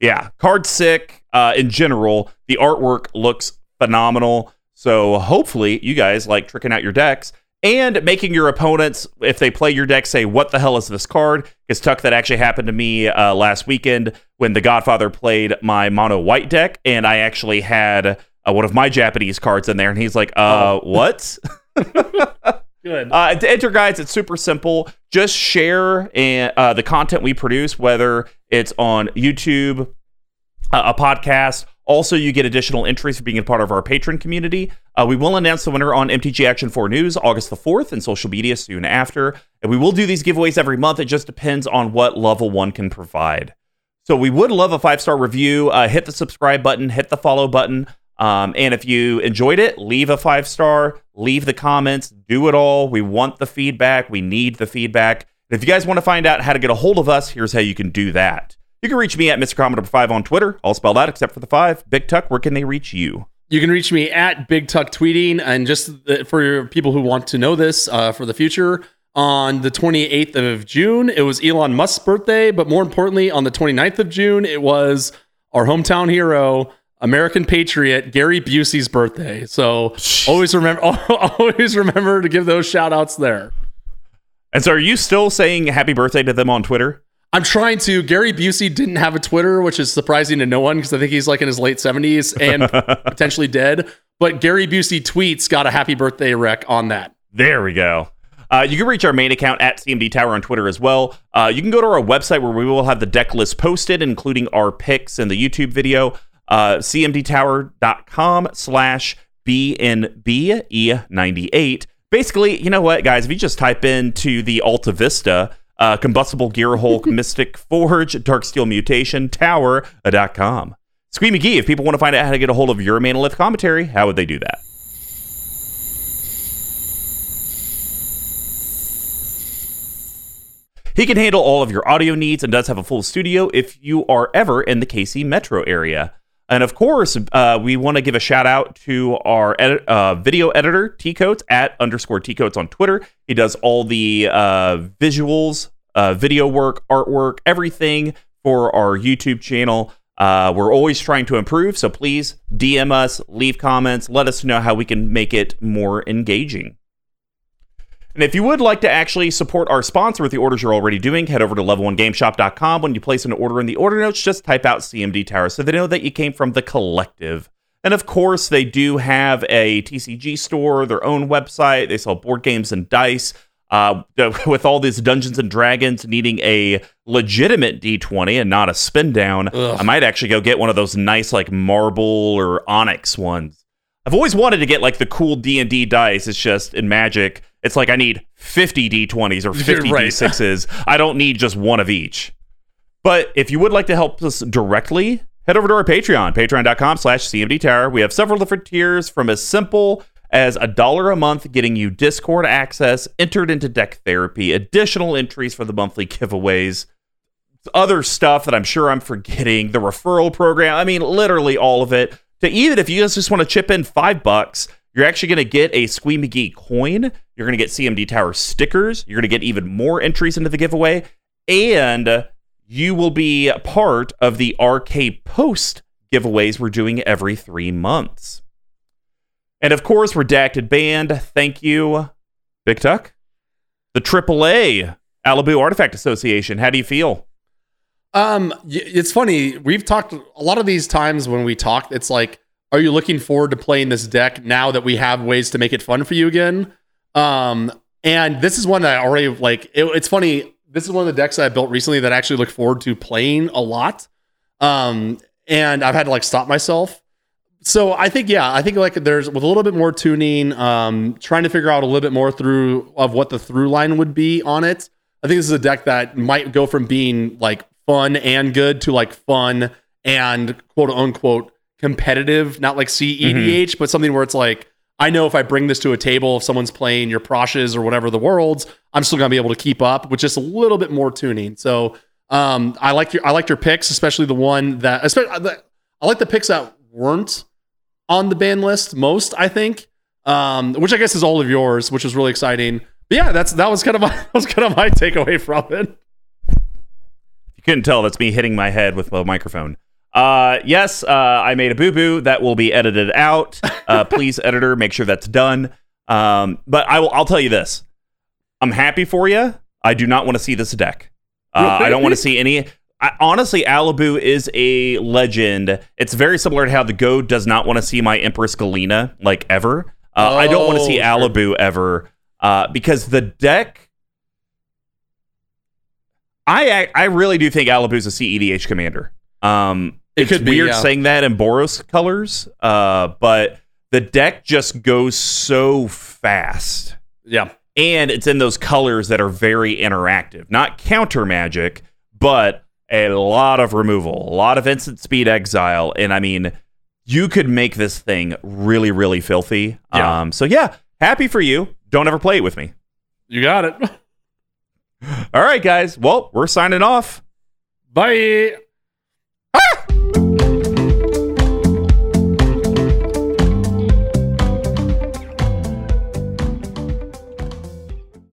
B: Yeah, card sick. Uh, in general, the artwork looks phenomenal. So hopefully, you guys like tricking out your decks and making your opponents, if they play your deck, say, "What the hell is this card?" Because Tuck, that actually happened to me uh, last weekend when the Godfather played my mono white deck, and I actually had uh, one of my Japanese cards in there, and he's like, "Uh, what?"
A: Good.
B: Uh, to enter, guys, it's super simple. Just share and, uh, the content we produce, whether it's on YouTube, uh, a podcast. Also, you get additional entries for being a part of our Patreon community. Uh, we will announce the winner on MTG Action 4 News August the 4th and social media soon after. And we will do these giveaways every month. It just depends on what level one can provide. So we would love a five star review. Uh, hit the subscribe button, hit the follow button. Um, and if you enjoyed it, leave a five star, leave the comments, do it all. We want the feedback. We need the feedback. And if you guys want to find out how to get a hold of us, here's how you can do that. You can reach me at Mr. Commodore 5 on Twitter, all spelled out except for the 5. Big Tuck, where can they reach you?
A: You can reach me at Big Tuck Tweeting, and just uh, for people who want to know this uh, for the future, on the 28th of June, it was Elon Musk's birthday, but more importantly, on the 29th of June, it was our hometown hero, American patriot Gary Busey's birthday. So always remember, always remember to give those shout outs there.
B: And so are you still saying happy birthday to them on Twitter?
A: I'm trying to. Gary Busey didn't have a Twitter, which is surprising to no one because I think he's like in his late 70s and potentially dead. But Gary Busey tweets got a happy birthday rec on that.
B: There we go. Uh, you can reach our main account at CMD Tower on Twitter as well. Uh, you can go to our website where we will have the deck list posted, including our picks and the YouTube video. Uh, cmdtower.com slash BNBE98. Basically, you know what, guys? If you just type into the Alta Vista, uh, Combustible Gearhulk, Mystic Forge, Darksteel Mutation, Tower.com. Squee McGee, if people want to find out how to get a hold of your Manolith commentary, how would they do that? He can handle all of your audio needs and does have a full studio if you are ever in the KC metro area. And of course, uh, we want to give a shout out to our edit, uh, video editor, T Coats, at underscore T Coats on Twitter. He does all the uh, visuals, uh, video work, artwork, everything for our YouTube channel. Uh, we're always trying to improve, so please DM us, leave comments, let us know how we can make it more engaging. And if you would like to actually support our sponsor with the orders you're already doing, head over to level1gameshop.com. When you place an order in the order notes, just type out CMD Tower so they know that you came from the collective. And of course, they do have a TCG store, their own website. They sell board games and dice. Uh, with all these Dungeons and Dragons needing a legitimate D20 and not a spin down,
A: Ugh.
B: I might actually go get one of those nice like marble or onyx ones. I've always wanted to get like the cool D and D dice. It's just in Magic, it's like I need 50 D20s or 50
A: Right.
B: D6s. I don't need just one of each. But if you would like to help us directly, head over to our Patreon, patreon.com slash CMD Tower. We have several different tiers from as simple as a dollar a month, getting you Discord access, entered into deck therapy, additional entries for the monthly giveaways, other stuff that I'm sure I'm forgetting, the referral program. I mean, literally all of it. To even if you guys just want to chip in five bucks, you're actually going to get a Squee McGee coin. You're going to get CMD Tower stickers. You're going to get even more entries into the giveaway. And you will be part of the RK Post giveaways we're doing every three months. And of course, Redacted Band, thank you, Big Tuck. The AAA, Alibou Artifact Association, how do you feel?
A: Um, it's funny. We've talked a lot of these times when we talk. It's like, are you looking forward to playing this deck now that we have ways to make it fun for you again? Um, and this is one that I already like. It, it's funny. This is one of the decks I built recently that I actually look forward to playing a lot. Um, and I've had to like stop myself. So I think yeah, I think like there's with a little bit more tuning, um, trying to figure out a little bit more through of what the through line would be on it. I think this is a deck that might go from being like fun and good to like fun and quote unquote competitive, not like CEDH, but something where it's like, I know if I bring this to a table, if someone's playing your Proshes or whatever the worlds, I'm still gonna be able to keep up with just a little bit more tuning. So um, I like your I like your picks, especially the one that especially I like the picks that weren't on the ban list most, I think. Um, which I guess is all of yours, which is really exciting. But yeah, that's that was kind of my that was kind of my takeaway from it.
B: You couldn't tell that's me hitting my head with the microphone. Uh, yes, uh, I made a boo boo that will be edited out. Uh, please, editor, make sure that's done. Um, but I will. I'll tell you this: I'm happy for you. I do not want to see this deck. Uh, I don't want to see any. I, honestly, Alibou is a legend. It's very similar to how the Go does not want to see my Empress Galina like ever. Uh, I don't want to see
A: Oh,
B: Alibou ever uh, because the deck. I I really do think Alibou's a CEDH commander. Um,
A: It
B: it's
A: could be,
B: weird
A: yeah.
B: saying that in Boros colors, uh, but the deck just goes so fast
A: Yeah.
B: and it's in those colors that are very interactive not counter magic but a lot of removal a lot of instant speed exile and i mean you could make this thing really really filthy
A: Yeah.
B: um so yeah happy for you don't ever play it with me
A: You got it.
B: all right guys well we're signing off
A: Bye.